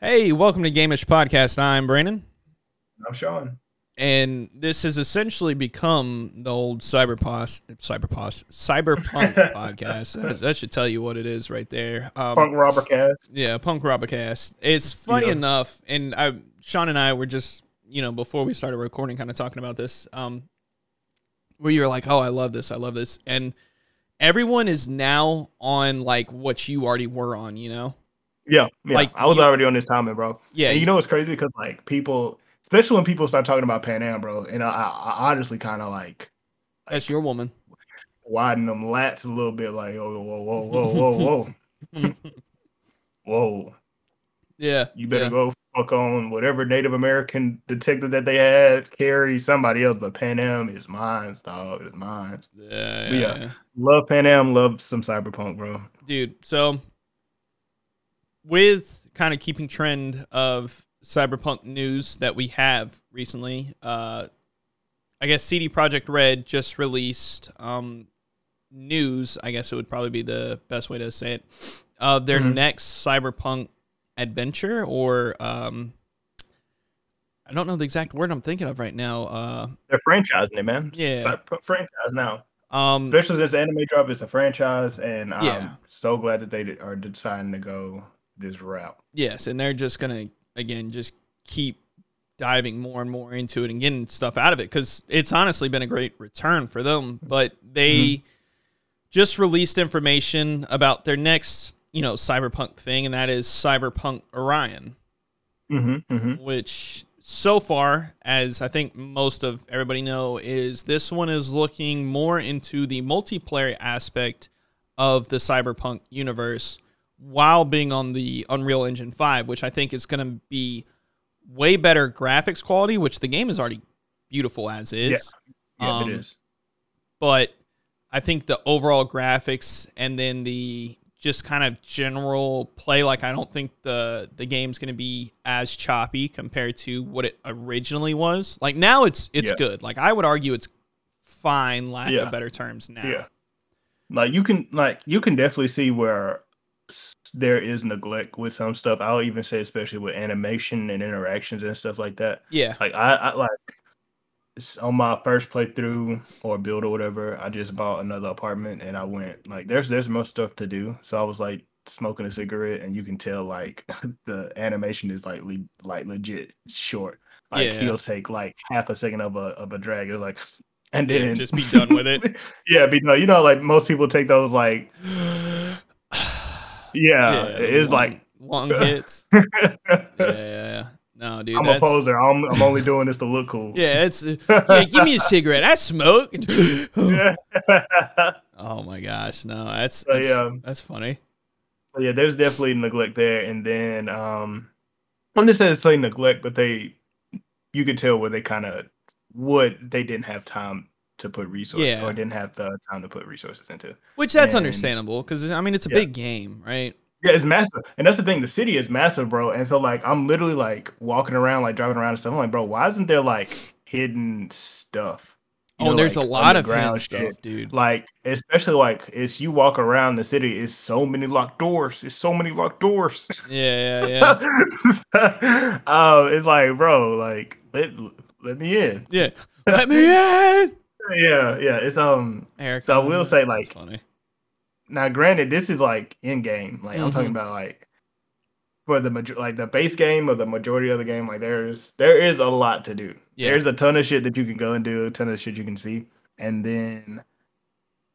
Hey, welcome to Gameish Podcast. I'm Brandon, I'm Chaunn. and this has essentially become the old cyberpos, cyberpos, cyberpunk podcast. That, that should tell you what it is right there. Um, Punk Robber Cast. Yeah, Punk Robocast. It's funny Yeah. enough, and I, Chaunn and I were just, you know, before we started recording, kind of talking about this, um, where you were like, "Oh, I love this, I love this," and everyone is now on like what you already were on, you know? Yeah, yeah. Like, I was you- already on this timing, bro. Yeah, And you know what's crazy? Because like people, especially when people start talking about Panam, bro, and I, I, honestly kind of like that's your woman. widen them lats a little bit, like, oh, whoa, whoa, whoa, whoa, whoa, whoa. Yeah, You better yeah. go fuck on whatever Native American detective that they had, carry somebody else, but Panam is mine, dog. It's mine. Yeah, But yeah. Love Panam, love some cyberpunk, bro. dude. So, with kind of keeping trend of cyberpunk news that we have recently, uh, I guess CD Projekt Red just released um, news. I guess it would probably be the best way to say it. Of their Mhm. next cyberpunk adventure, or um, I don't know the exact word I'm thinking of right now. Uh, They're franchising it, man. Yeah. Cyberpunk franchise now. um, especially since anime drop is a franchise, and I'm Yeah. so glad that they are deciding to go this route. Yes, and they're just gonna again just keep diving more and more into it and getting stuff out of it because it's honestly been a great return for them. But they just released information about their next, you know, cyberpunk thing, and that is Cyberpunk Orion, Mm-hmm, mm-hmm. which so far, as I think most of everybody know, is this one is looking more into the multiplayer aspect of the cyberpunk universe while being on the Unreal Engine 5, which I think is going to be way better graphics quality, which the game is already beautiful as is. Yeah, Um, it is. But I think the overall graphics and then the just kind of general play, like I don't think the the game's going to be as choppy compared to what it originally was. Like now, it's it's Yeah. good. Like I would argue it's fine, lack Yeah. of better terms. Now, Yeah, like you can like you can definitely see where there is neglect with some stuff. I'll even say, especially with animation and interactions and stuff like that. yeah, Like I, I like on my first playthrough or build or whatever, I just bought another apartment and I went like there's there's more stuff to do. So I was like smoking a cigarette and you can tell like the animation is like le- like legit short. Like Yeah. he'll take like half a second of a of a drag. It's like and Yeah, then just be done with it. yeah, be done. You know, like most people take those like yeah, it's long- like long hits. yeah, yeah, yeah. No, dude, I'm a poser. I'm I'm only doing this to look cool. Yeah, it's yeah. Give me a cigarette. I smoke. oh my gosh, no, that's So, that's, yeah. that's funny. But yeah, there's definitely neglect there, and then um, I'm just saying say neglect, but they, you could tell where they kind of what they didn't have time to put resources Yeah. or didn't have the time to put resources into. Which that's And- understandable because I mean it's a Yeah. big game, right? Yeah, it's massive, and that's the thing. The city is massive, bro. And so like I'm literally like walking around, like driving around and stuff. I'm like, bro, why isn't there like hidden stuff? You oh, know, there's like, a lot of hidden shit? stuff, dude. Like, especially like as you walk around the city, it's so many locked doors. It's so many locked doors. Yeah, yeah, yeah. um, it's like, bro, like let let me in. yeah. Let me in. Yeah, yeah. It's um. Eric, So I will say, like, funny. Now, granted, this is like in game. Like I'm talking Mhm. about like for the major, like the base game or the majority of the game. Like there's there is a lot to do. Yeah. There's a ton of shit that you can go and do. A ton of shit you can see, and then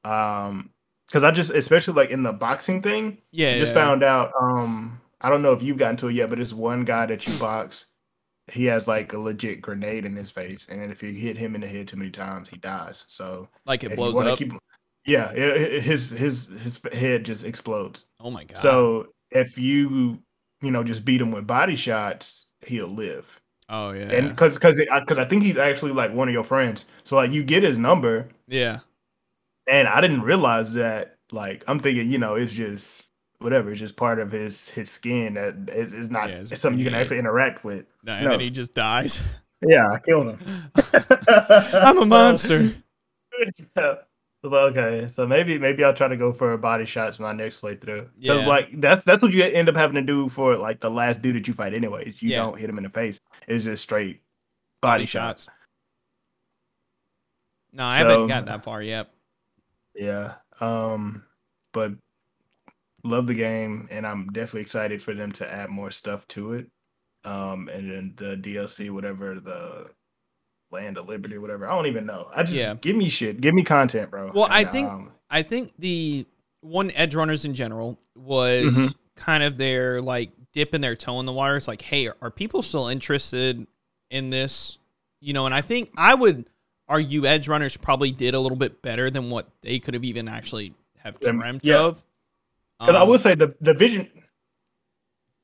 um, because I just especially like in the boxing thing. Yeah, I just yeah. found out. Um, I don't know if you've gotten to it yet, but it's one guy that you box. He has like a legit grenade in his face, and if you hit him in the head too many times, he dies. So like it blows up. keep- yeah, it- his his his head just explodes. oh my god. So if you you know just beat him with body shots, he'll live. oh yeah, And because because because I think he's actually like one of your friends. So like you get his number, yeah, and I didn't realize that. Like I'm thinking, you know, it's just whatever. It's just part of his his skin that is it's not. Yeah, it's it's something you can actually interact with. no, and no. then he just dies. Yeah, I killed him. I'm a So- monster. Yeah. Well, okay, so maybe maybe I'll try to go for body shots my next playthrough. Yeah. Like that's that's what you end up having to do for like the last dude that you fight anyways. You Yeah. don't hit him in the face. It's just straight body, shots. No, I haven't got that far yet. Yeah. Um but love the game and I'm definitely excited for them to add more stuff to it. Um and then the DLC whatever the Land of Liberty whatever. I don't even know. I just Yeah. give me shit. Give me content, bro. Well, I think- um, I think the one Edgerunners in general was Mhm. kind of their like dipping their toe in the water. It's like, hey, are people still interested in this? You know, and I think I would argue Edgerunners probably did a little bit better than what they could have even actually have dreamt yeah. of. 'Cause I Um, will say the the vision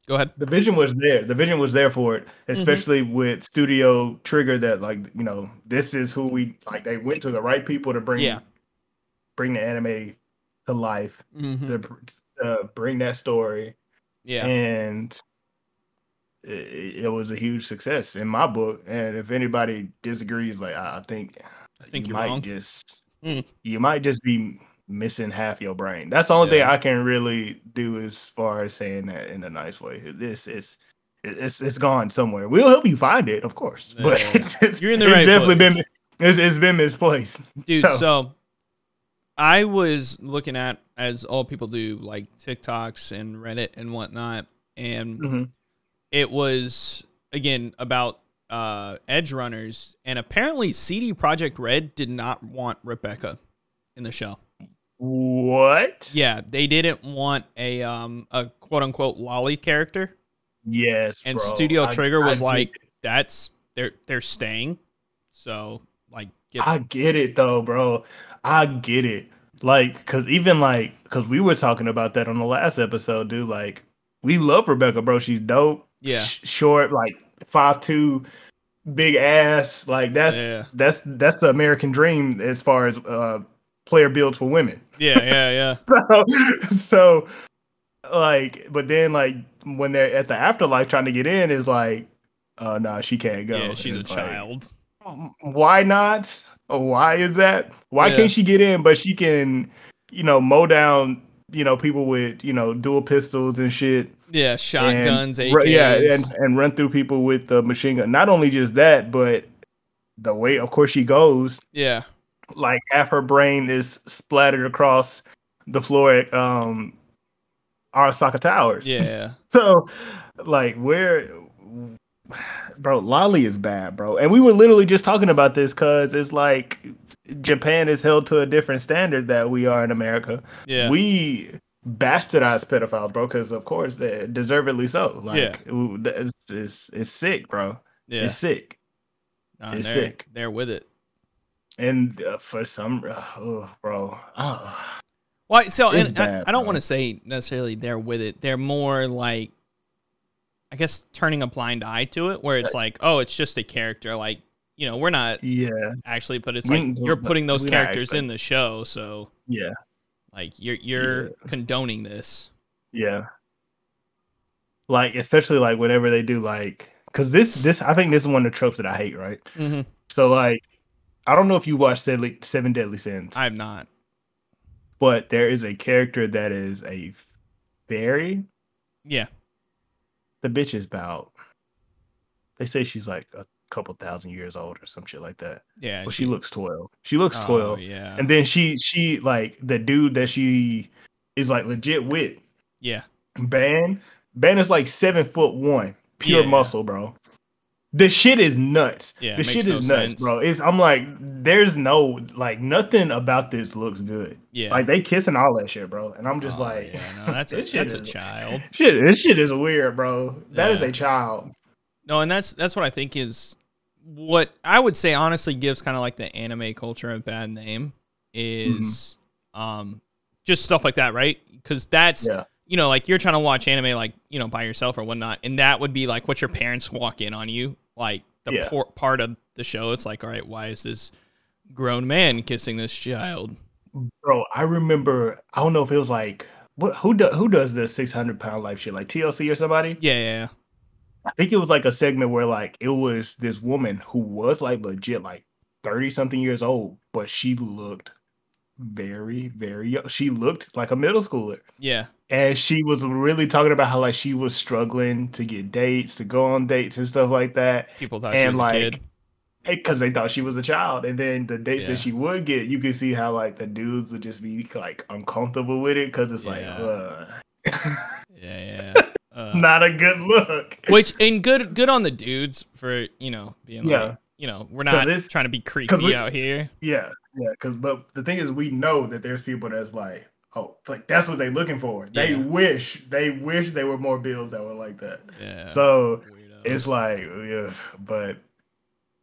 go ahead. the vision was there. The vision was there for Mm-hmm. it, especially with Studio Trigger. That like you know, this is who we like. They went to the right people to bring Yeah. bring the anime to life, Mhm. to uh, bring that story, Yeah. and it, it was a huge success in my book. And if anybody disagrees, like I, I think I think you might wrong. just Mm. you might just be missing half your brain. That's the only thing I can really do as far as saying that in a nice way. This is it's it's gone somewhere. We'll help you find it, of course, but Yeah. it's, it's, You're in the it's right definitely place. been it's, it's been misplaced. Dude, So- so I was looking at as all people do, like TikToks and Reddit and whatnot, and Mhm. it was again about uh Edgerunners and apparently CD Projekt Red did not want rebecca in the show What? yeah they didn't want a um a quote unquote loli character Yes. And bro. Studio I- Trigger I was get like- that's they're they're staying so like get I get it though, bro. I get it. Like, cause even like, cause we were talking about that on the last episode, dude. Like, we love Rebecca, bro. She's dope. Yeah. Sh- short, like five two, big ass. Like that's Yeah. that's that's the American dream as far as uh player builds for women. yeah yeah yeah so, so, like, but then like when they're at the afterlife trying to get in, is like, oh no, she can't go. yeah she's a like, child um, why not? Why is that? Why Yeah. can't she get in, but she can, you know, mow down, you know, people with, you know, dual pistols and shit. yeah and shotguns AKs. yeah, and, and run through people with the machine gun. Not only just that, but the way, of course, she goes, yeah like half her brain is splattered across the floor at um Arasaka Towers. yeah So, like, where, bro, Loli is bad, bro. And we were literally just talking about this because it's like Japan is held to a different standard that we are in America. yeah We bastardize pedophiles, bro, because of course, they deservedly so. Like, Yeah. it's, it's, it's sick, bro. yeah It's sick. Nah, it's they're, sick. they're with it And uh, for some, uh, oh, bro, oh, Well, so and I- bad, I, don't want to say necessarily they're with it. They're more like, I guess, turning a blind eye to it, where it's like, oh, it's just a character. Like, you know, we're not yeah, actually, but it's We- like you're putting those characters in the show, so yeah, like you're you're condoning this. yeah. Like, especially like whenever they do like, because this, this, I think this is one of the tropes that I hate, right? Mm-hmm. So like, I don't know if you watched Seven Deadly Sins, I have not. but there is a character that is a fairy. Yeah, The bitch is about. They say she's like a couple thousand years old or some shit like that. yeah. Well, she looks twelve. She looks oh, twelve, Yeah, and then she she like the dude that she is like legit with. yeah, Ban Ban is like seven foot one, pure Yeah. muscle, bro. The shit is nuts. Yeah, the shit no is nuts, sense. bro. It's I'm like, there's no like nothing about this looks good. yeah. Like they kissing all that shit, bro. And I'm just Oh, like, yeah, no, that's a that's a is- child. shit. This shit is weird, bro. That is Yeah. a child. No, and that's that's what I think is what I would say honestly gives kind of like the anime culture a bad name is um just stuff like that, right? Because that's Yeah. You know like you're trying to watch anime like you know by yourself or whatnot, and that would be like what your parents walk in on you like the Yeah. por- part of the show. It's like, all right, why is this grown man kissing this child? Bro, I remember. I don't know if it was like what who do, who does the 600 pound life shit like TLC or somebody. Yeah, yeah, I think it was like a segment where like it was this woman who was like legit like 30 something years old, but she looked very, very young. She looked like a middle schooler. Yeah. And she was really talking about how like she was struggling to get dates, to go on dates and stuff like that. People thought and, she was like, a kid. Because they thought she was a child. And then the dates Yeah. that she would get, you could see how like the dudes would just be like uncomfortable with it because it's like, Yeah. uh, Yeah, yeah. Uh, not a good look. which and good good on the dudes for, you know, being Yeah. like, you know, we're not trying to be creepy we- out here. Yeah, yeah. Because but the thing is, we know that there's people that's like, oh, like that's what they're looking for. They Yeah. wish, they wish they were more bills that were like that. Yeah. So weirdos. it's like, yeah, but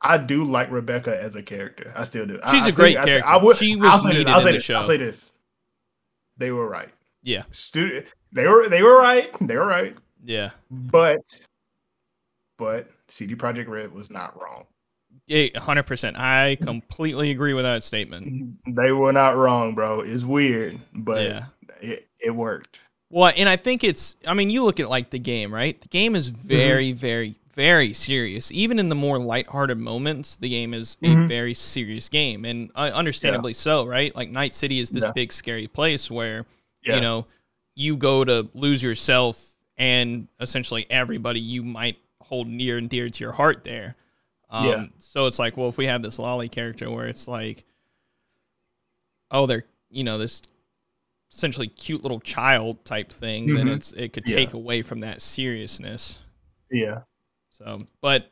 I do like Rebecca as a character. I still do. I- She's I a great think- character. I would, She was I'll say needed this, I'll in the this, I'll say this. They were right. yeah. Student, they were they were right. They were right. Yeah. But but CD Projekt Red was not wrong. Yeah, 100%. I completely agree with that statement. They were not wrong, bro. It's weird, but Yeah. it, it worked. Well, and I think it's, I mean, you look at like the game, right? The game is very, very, very serious. Even in the more lighthearted moments, the game is a Mhm. very serious game. And uh, understandably so, right? Like Night City is this Yeah. big, scary place where, Yeah. you know, you go to lose yourself and essentially everybody you might hold near and dear to your heart there. Um, Yeah. So it's like, well, if we have this Loli character where it's like, oh, they're, you know, this essentially cute little child type thing, then Mhm. it's it could Yeah. take away from that seriousness. Yeah. So, but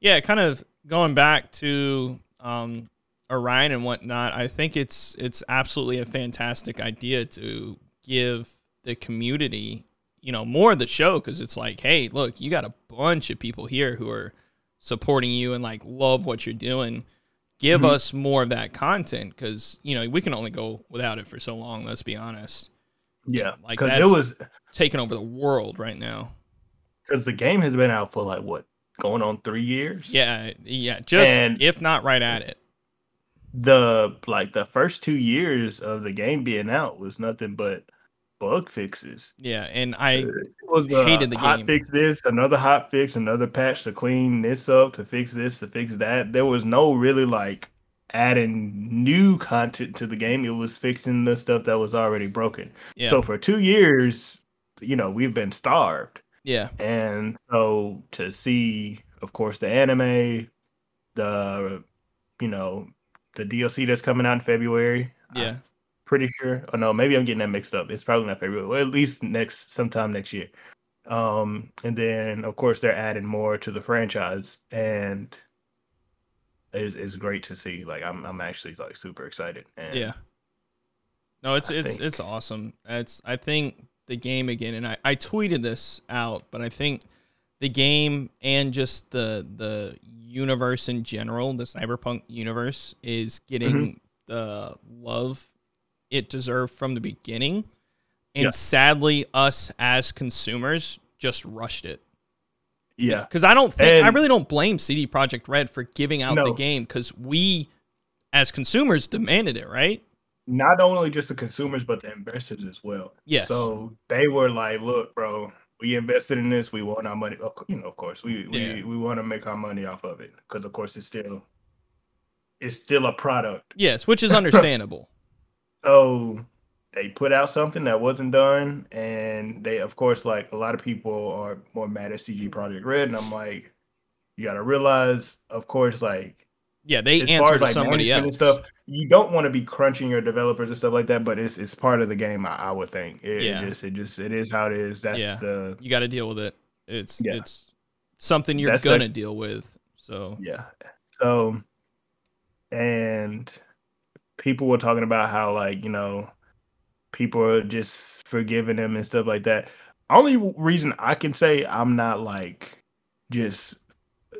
yeah, kind of going back to um, Orion and whatnot, I think it's it's absolutely a fantastic idea to give the community, you know, more of the show because it's like, hey, look, you got a bunch of people here who are supporting you and like love what you're doing. Give Mhm. us more of that content because you know we can only go without it for so long. Let's be honest, Yeah. Like, Because it was taking over the world right now. because the game has been out for like what going on three years. Yeah, yeah, just And- if not right at it. The like the first two years of the game being out was nothing but bug fixes. Yeah, and I was uh, hated the hot game. fix this, another hot fix, another patch to clean this up, to fix this, to fix that. There was no really like adding new content to the game. It was fixing the stuff that was already broken. yeah, So for two years, you know, we've been starved. yeah, And so to see, of course, the anime, the you know, the DLC that's coming out in February. yeah, I'm pretty sure. Oh no, maybe I'm getting that mixed up. It's probably not February. Well, at least next sometime next year. Um, and then of course they're adding more to the franchise, and it's, it's great to see. Like I'm I'm actually like super excited. And yeah. No, it's I it's think- it's awesome. It's I think the game again, and I I tweeted this out, but I think the game and just the the universe in general, the cyberpunk universe, is getting Mm-hmm. the love it deserved from the beginning. And Yeah. sadly, us as consumers just rushed it. yeah, Because I don't think I really don't blame CD Projekt Red for giving out the game because we, as consumers, demanded it, right? not only just the consumers but the investors as well. Yes. So they were like, "Look, bro, we invested in this. We want our money. You know, of course, we Yeah. we, we want to make our money off of it because, of course, it's still it's still a product. Yes, which is understandable. So they put out something that wasn't done, and they, of course, like a lot of people are more mad at CD Projekt Red, and I'm like, you got to realize, of course, like yeah, they as far answer as like somebody else. and stuff, you don't want to be crunching your developers and stuff like that. But it's it's part of the game. I, I would think. It, it just it just it is how it is. That's Yeah. the You got to deal with it. It's Yeah. it's something you're That's gonna deal with. So yeah. So, and people were talking about how like you know people are just forgiving them and stuff like that. Only reason I can say I'm not like just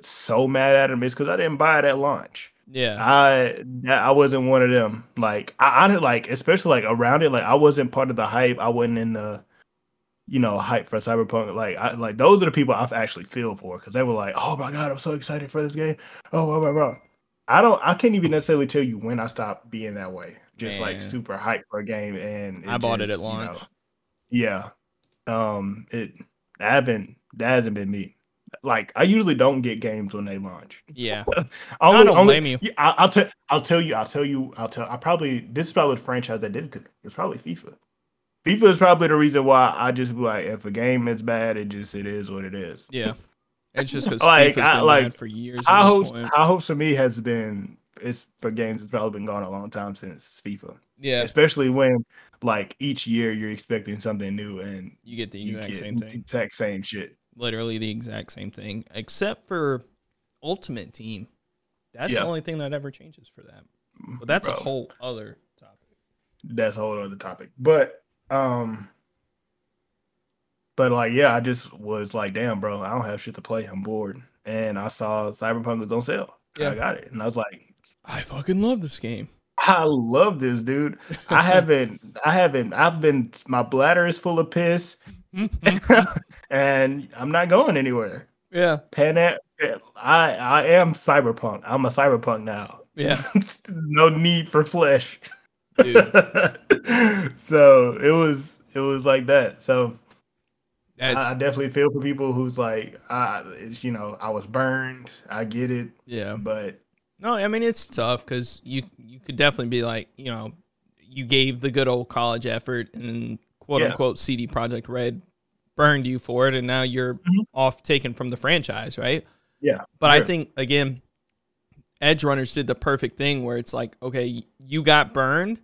so mad at him is because I didn't buy it at launch. yeah, I I wasn't one of them. Like I, I like especially like around it. Like I wasn't part of the hype. I wasn't in the you know hype for Cyberpunk. Like I like those are the people I've actually feel for because they were like, oh my god, I'm so excited for this game. Oh blah blah blah. I don't. I can't even necessarily tell you when I stopped being that way. Just like super hype for a game, and I bought it at just, you launch. know, yeah. Um. It. I haven't. That hasn't been me. like I usually don't get games when they launch. Yeah, only, I don't only- blame you. I, I'll tell. I'll tell you. I'll tell you. I'll tell. I probably this is probably the franchise that did it to me. It's probably FIFA. FIFA is probably the reason why I just be like, if a game is bad, it just it is what it is. yeah. It's just because Like, FIFA's I- been like, for years. High At hopes. this point. High hopes for me has been it's for games. It's probably been gone a long time since FIFA. Yeah, Especially when like each year you're expecting something new and you get the exact get same thing. Exact same shit. Literally the exact same thing, except for Ultimate Team. That's Yeah. the only thing that ever changes for them. But that's a whole other topic. that's a whole other topic. But um but like yeah, I just was like, damn, bro, I don't have shit to play. I'm bored. And I saw Cyberpunk was on sale. Yeah. I got it. And I was like, I fucking love this game. I love this, dude. I haven't I haven't I've been my bladder is full of piss mm-hmm. and I'm not going anywhere. yeah, Pan I I am cyberpunk. I'm a cyberpunk now. yeah, no need for flesh. dude. so it was it was like that. So That's I, definitely feel for people who's like, uh, it's you know, I was burned. I get it, yeah. but No, I mean it's tough because you you could definitely be like, you know, you gave the good old college effort and quote Yeah. unquote CD Projekt Red burned you for it, and now you're Mhm. off taken from the franchise, right? Yeah, But I think again, Edgerunners did the perfect thing where it's like, okay, you got burned,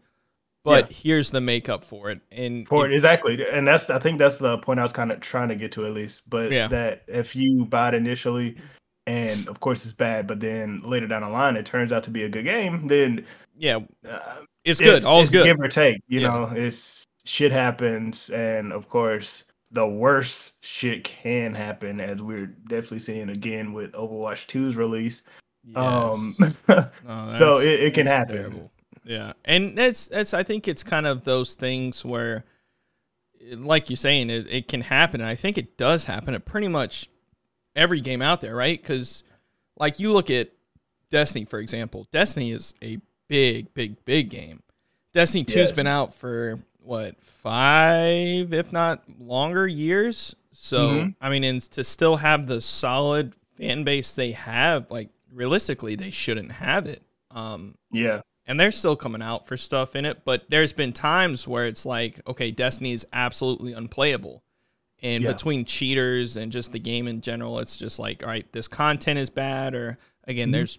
but here's the makeup for it, and for it exactly, and that's I think that's the point I was kind of trying to get to at least. But Yeah. that if you buy it initially, and of course it's bad, but then later down the line it turns out to be a good game, then yeah, uh, it's it- good. All's it's good. Give or take, you Yeah. know, it's shit happens, and of course, the worst shit can happen, as we're definitely seeing again with Overwatch 2's release. Um, Yes. No, so it, it can happen. Yeah, and that's that's I think it's kind of those things where, like you're saying, it, it can happen. And I think it does happen at pretty much every game out there, right? Because like you look at Destiny, for example. Destiny is a big, big, big game. Destiny 2's Yes. been out for what five, if not longer, years. So Mhm. I mean, and to still have the solid fan base they have, like realistically, they shouldn't have it. Um, Yeah, and they're still coming out for stuff in it, but there's been times where it's like, okay, Destiny is absolutely unplayable. And Yeah. between cheaters and just the game in general, it's just like, all right, this content is bad, or again, Mhm. there's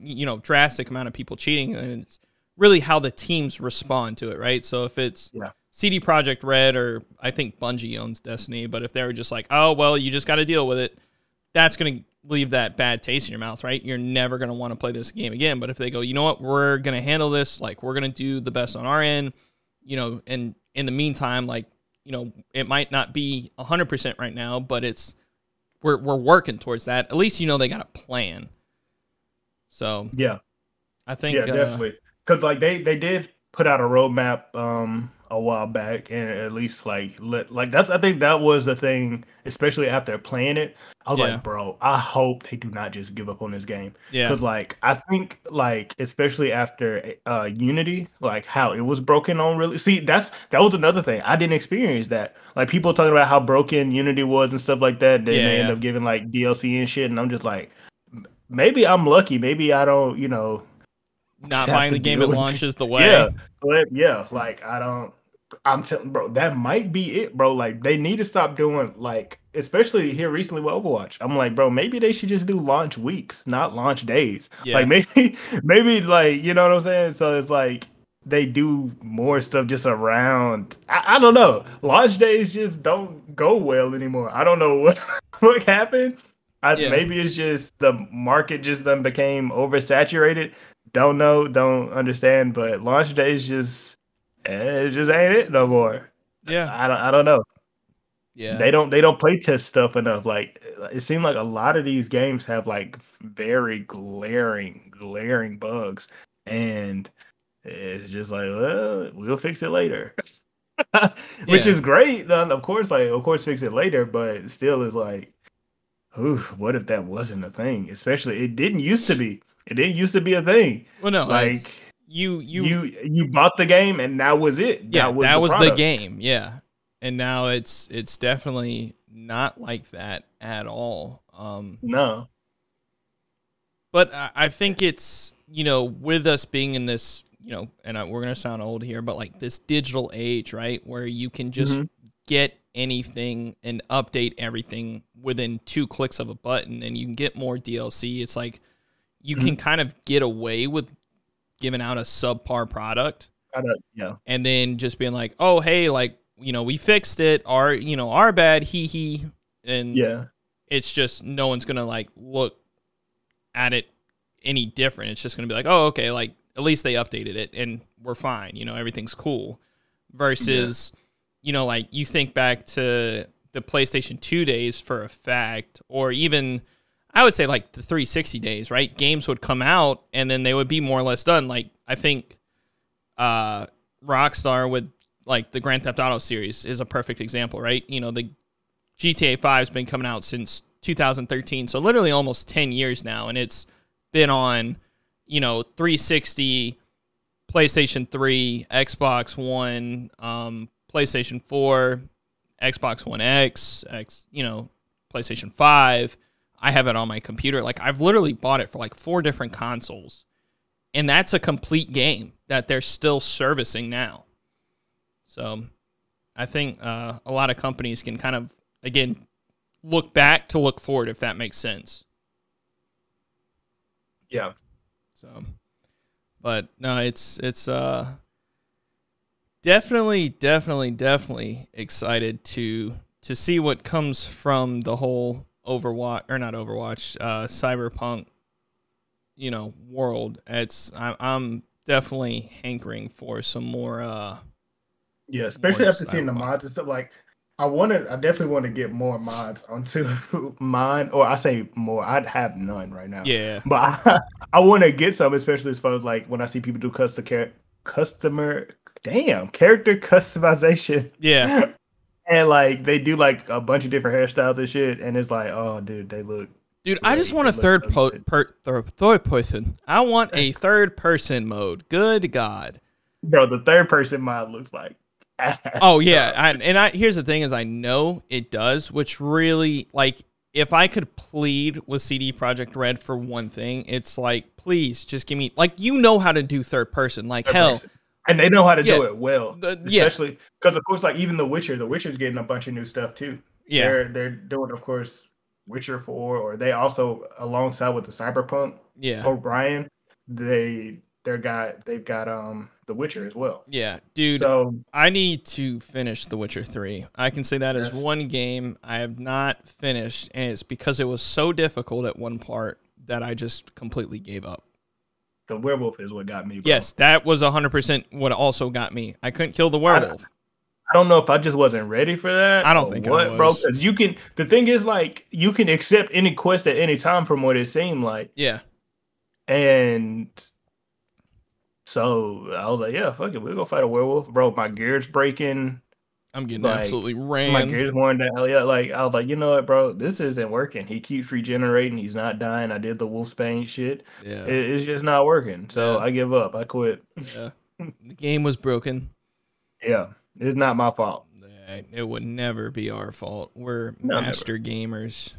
you know drastic amount of people cheating, and it's really how the teams respond to it, right? So if it's Yeah. CD Projekt Red or I think Bungie owns Destiny, but if they were just like, oh well, you just got to deal with it, that's gonna leave that bad taste in your mouth, right? You're never gonna want to play this game again. But if they go, you know what, we're gonna handle this, like we're gonna do the best on our end, you know, and in the meantime, like you know, it might not be hundred percent right now, but it's we're we're working towards that. At least you know they got a plan. So yeah, I think yeah, uh, definitely. Because like they they did put out a roadmap um a while back, and at least like let like that's I think that was the thing, especially after playing it. I was Yeah. like, bro, I hope they do not just give up on this game. yeah, Because like I think like especially after uh Unity, like how it was broken on really see that's that was another thing. I didn't experience that. Like people talking about how broken Unity was and stuff like that. Then Yeah, they end up giving like DLC and shit, and I'm just like maybe I'm lucky. Maybe I don't, you know, not buying the game deal at with- launch is the way. yeah, but yeah, like I don't. I'm telling, bro, that might be it, bro. Like they need to stop doing like, especially here recently with Overwatch. I'm like, bro, maybe they should just do launch weeks, not launch days. Yeah. Like maybe, maybe like you know what I'm saying. So it's like they do more stuff just around. I, I don't know. Launch days just don't go well anymore. I don't know what what happened. I, Yeah. Maybe it's just the market just then became oversaturated. Don't know, don't understand. But launch days just Eh, it just ain't it no more. yeah, I don't I don't know. yeah. They don't they don't play test stuff enough. Like it seemed like a lot of these games have like very glaring glaring bugs, and it's just like well we'll fix it later. Which Yeah. is great, then of course, like of course, fix it later, but still is like, ooh, what if that wasn't a thing? Especially, it didn't used to be. It didn't used to be a thing. well, no, like you you you you bought the game and that was it. yeah, that was, that the, was the game. Yeah, and now it's it's definitely not like that at all. Um, no. But I, I think it's you know with us being in this you know, and I, we're gonna sound old here, but like this digital age, right, where you can just Mhm. get anything and update everything within two clicks of a button, and you can get more DLC. It's like you can kind of get away with giving out a subpar product yeah. and then just being like, oh hey, like you know we fixed it, our you know our bad, he he, and Yeah. it's just no one's gonna like look at it any different. It's just gonna be like, oh okay, like at least they updated it and we're fine, you know, everything's cool. Versus, you know, like you think back to the PlayStation 2 days for a fact, or even I would say like the 360 days, right? Games would come out and then they would be more or less done. Like I think uh Rockstar with like the Grand Theft Auto series is a perfect example, right? You know, the GTA 5's been coming out since 2013, so literally almost 10 years now, and it's been on, you know, 360, PlayStation 3, Xbox One, um, PlayStation 4, Xbox One X, X, you know, PlayStation 5. I have it on my computer. Like I've literally bought it for like four different consoles, and that's a complete game that they're still servicing now. So, I think uh, a lot of companies can kind of again look back to look forward if that makes sense. Yeah. So, but no, it's it's uh definitely definitely definitely excited to to see what comes from the whole Overwatch or not Overwatch, uh Cyberpunk you know, world. It's I I'm definitely hankering for some more uh Yeah, especially after seeing the mods and stuff. Like, I wanted, I definitely want to get more mods onto mine, or I say more. I'd have none right now. yeah. but I, I want to get some, especially as far as like when I see people do custom char- customer, damn character customization, Yeah. and like they do like a bunch of different hairstyles and shit, and it's like, oh, dude, they look. Dude, I just want a third po- per- thir- third person. I want a third person mode. Good God. Bro, the third person mod looks like. Oh yeah, I, and I here's the thing is I know it does, which really like if I could plead with CD Projekt Red for one thing, it's like please just give me like you know how to do third person. Like Third hell, person. And they know how to Yeah. do it well, The- especially because of course, like even The Witcher, The Witcher's getting a bunch of new stuff too. yeah, they're they're doing, of course, Witcher Four, or they also alongside with the Cyberpunk yeah, Orion, they they're got they've got um The Witcher as well. yeah, dude. So I need to finish The Witcher 3. I can say that as Yes. one game I have not finished, and it's because it was so difficult at one part that I just completely gave up. The werewolf is what got me. Bro. Yes, that was 100% what also got me. I couldn't kill the werewolf. I don't know if I just wasn't ready for that. I don't think I what, bro. Because you can. The thing is, like, you can accept any quest at any time, from what it seemed like. Yeah. And so I was like, yeah, fuck it, we'll go fight a werewolf, bro. My gear's breaking. I'm getting Like, absolutely My ran. gear's worn down. Yeah, like I was like, you know what, bro, this isn't working. He keeps regenerating. He's not dying. I did the wolfsbane shit. Yeah. It, it's just not working. So Yeah. I give up. I quit. yeah. The game was broken. Yeah, it's not my fault. It would never be our fault. We're never. master gamers.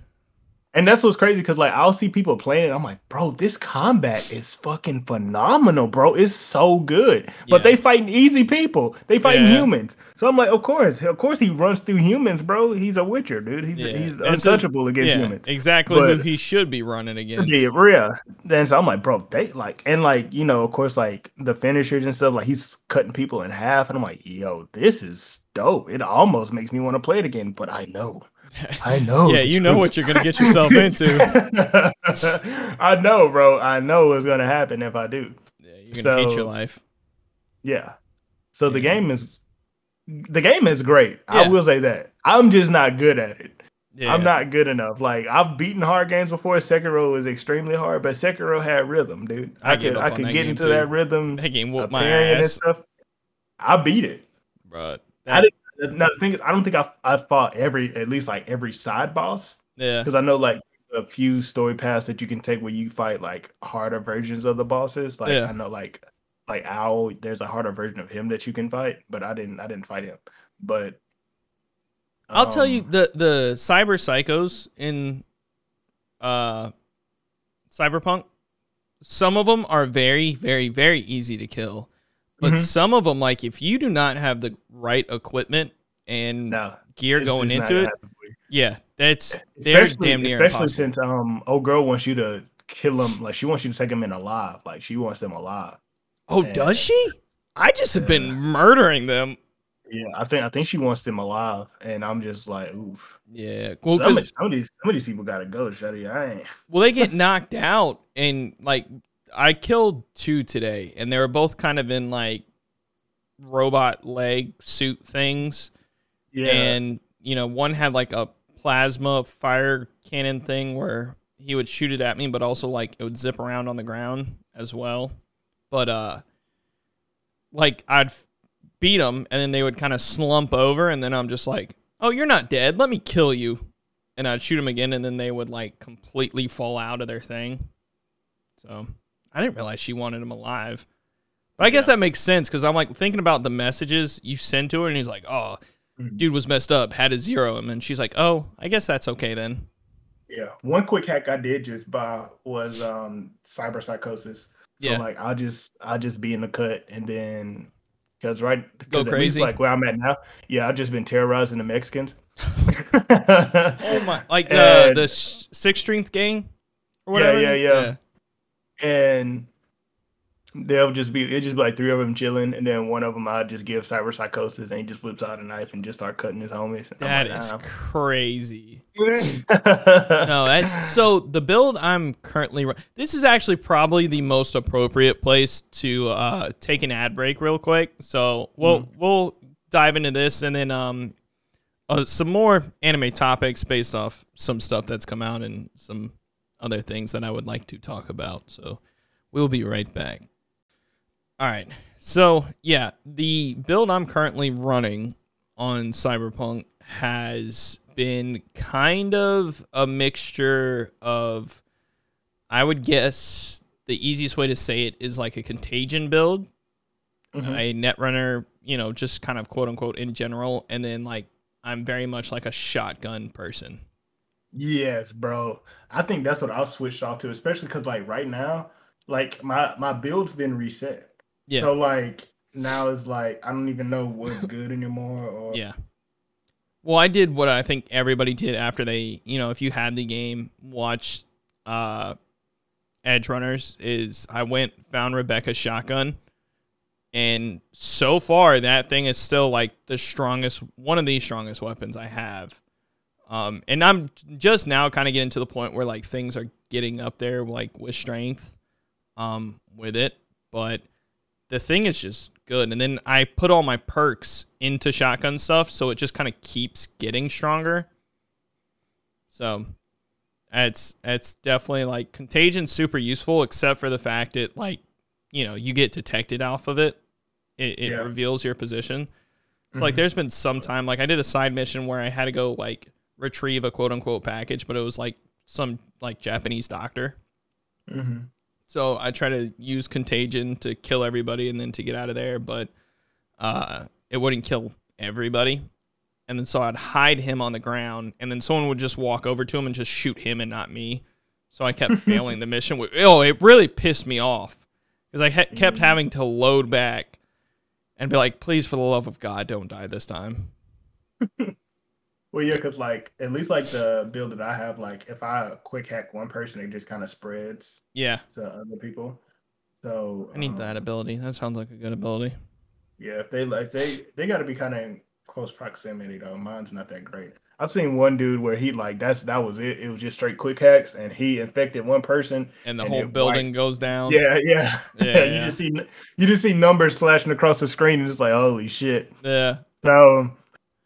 And that's what's crazy because like I'll see people playing it. I'm like, bro, this combat is fucking phenomenal, bro. It's so good. But Yeah. they fighting easy people. They fighting Yeah. humans. So I'm like, of course, of course he runs through humans, bro. He's a Witcher, dude. He's Yeah. he's untouchable against humans. exactly who he should be running against. Yeah, yeah. Then so I'm like, bro, they like and like you know, of course, like the finishers and stuff. Like he's cutting people in half, and I'm like, yo, this is dope. It almost makes me want to play it again, but I know, I know. yeah, you know truth. what you're gonna get yourself into. I know, bro. I know what's gonna happen if I do. Yeah, you're gonna hate your life. Yeah. So the game is the game is great. I will say that. I'm just not good at it. Yeah. I'm not good enough. Like I've beaten hard games before. Sekiro was extremely hard, but Sekiro had rhythm, dude. I I, could I could get into too. that rhythm, That game whooped my ass, stuff. I beat it. bro. I didn't. Now the thing is, I don't think I I fought every at least like every side boss Yeah, because I know like a few story paths that you can take where you fight like harder versions of the bosses. Like Yeah. I know like like Owl, there's a harder version of him that you can fight, but I didn't I didn't fight him. But I'll tell you um, the the cyber psychos in uh, Cyberpunk, some of them are very, very, very easy to kill. But Mhm. some of them, like if you do not have the right equipment and No, gear going into it, happen for you. yeah, that's they're especially, damn near especially impossible. since um old girl wants you to kill them like she wants you to take them in alive like she wants them alive oh, Yeah. does she? I just have been murdering them. yeah i think i think she wants them alive and i'm just like oof Yeah, well, some, of, some of these some of these people gotta go shuddy i ain't well, they get knocked out, and like I killed two today, and they were both kind of in like robot leg suit things. yeah. And you know one had like a plasma fire cannon thing where he would shoot it at me but also like it would zip around on the ground as well. But uh like i'd f- beat them and then they would kind of slump over and then i'm just like oh you're not dead. Let me kill you. And i'd shoot them again and then they would like completely fall out of their thing. So i didn't realize she wanted him alive but i guess Yeah. that makes sense because i'm like thinking about the messages you send to her and he's like oh Mhm. dude was messed up, had to zero him, and she's like, "Oh, I guess that's okay then." yeah one quick hack i did just buy was um cyber psychosis so Yeah. like i'll just i'll just be in the cut and then because right Go crazy? like where i'm at now yeah i've just been terrorizing the mexicans Oh my, like the And- the strength gang or Yeah, whatever. yeah, yeah. And they'll just be it just be like three of them chilling, and then one of them I'd just give cyber psychosis, and he just flips out a knife and just start cutting his homies. That like, is "Ah." crazy. no. That's so the build I'm currently. This is actually probably the most appropriate place to uh, take an ad break real quick. So we'll Mm-hmm. we'll dive into this and then um uh, some more anime topics based off some stuff that's come out and some other things that I would like to talk about. So we'll be right back. All right. So yeah, the build I'm currently running on Cyberpunk has been kind of a mixture of I would guess the easiest way to say it is like a contagion build, Mhm. a netrunner, you know, just kind of quote unquote in general, and then like I'm very much like a shotgun person. Yes, bro. I think that's what I'll switch off to, especially because like right now, like my my build's been reset. Yeah. So like now it's like I don't even know what's good anymore. Or Yeah. Well, I did what I think everybody did after they, you know, if you had the game, watch uh, Edgerunners. Is I went found Rebecca's shotgun, and so far that thing is still like the strongest, one of the strongest weapons I have. Um, and I'm just now kind of getting to the point where like things are getting up there, like with strength, um, with it. But the thing is just good. And then I put all my perks into shotgun stuff, so it just kind of keeps getting stronger. So it's it's definitely like contagion's super useful, except for the fact it like you know you get detected off of it. It, it Yeah. reveals your position. So like Mhm. there's been some time like I did a side mission where I had to go like retrieve a quote unquote package, but it was like some like Japanese doctor. Mhm. So I try to use contagion to kill everybody and then to get out of there, but uh, it wouldn't kill everybody. And then so I'd hide him on the ground, and then someone would just walk over to him and just shoot him and not me. So I kept failing the mission. Oh, it really pissed me off because I ha- kept having to load back and be like, "Please, for the love of God, don't die this time." Well, yeah, because like at least like the build that I have, like if I quick hack one person, it just kind of spreads Yeah, to other people. So I need um, that ability. That sounds like a good ability. Yeah, if they like they they got to be kind of in close proximity though. Mine's not that great. I've seen one dude where he like that's that was it. It was just straight quick hacks, and he infected one person. And the And whole it building goes down. Yeah, yeah, Yeah, you yeah. just see you just see numbers flashing across the screen, and it's like holy shit. yeah. So,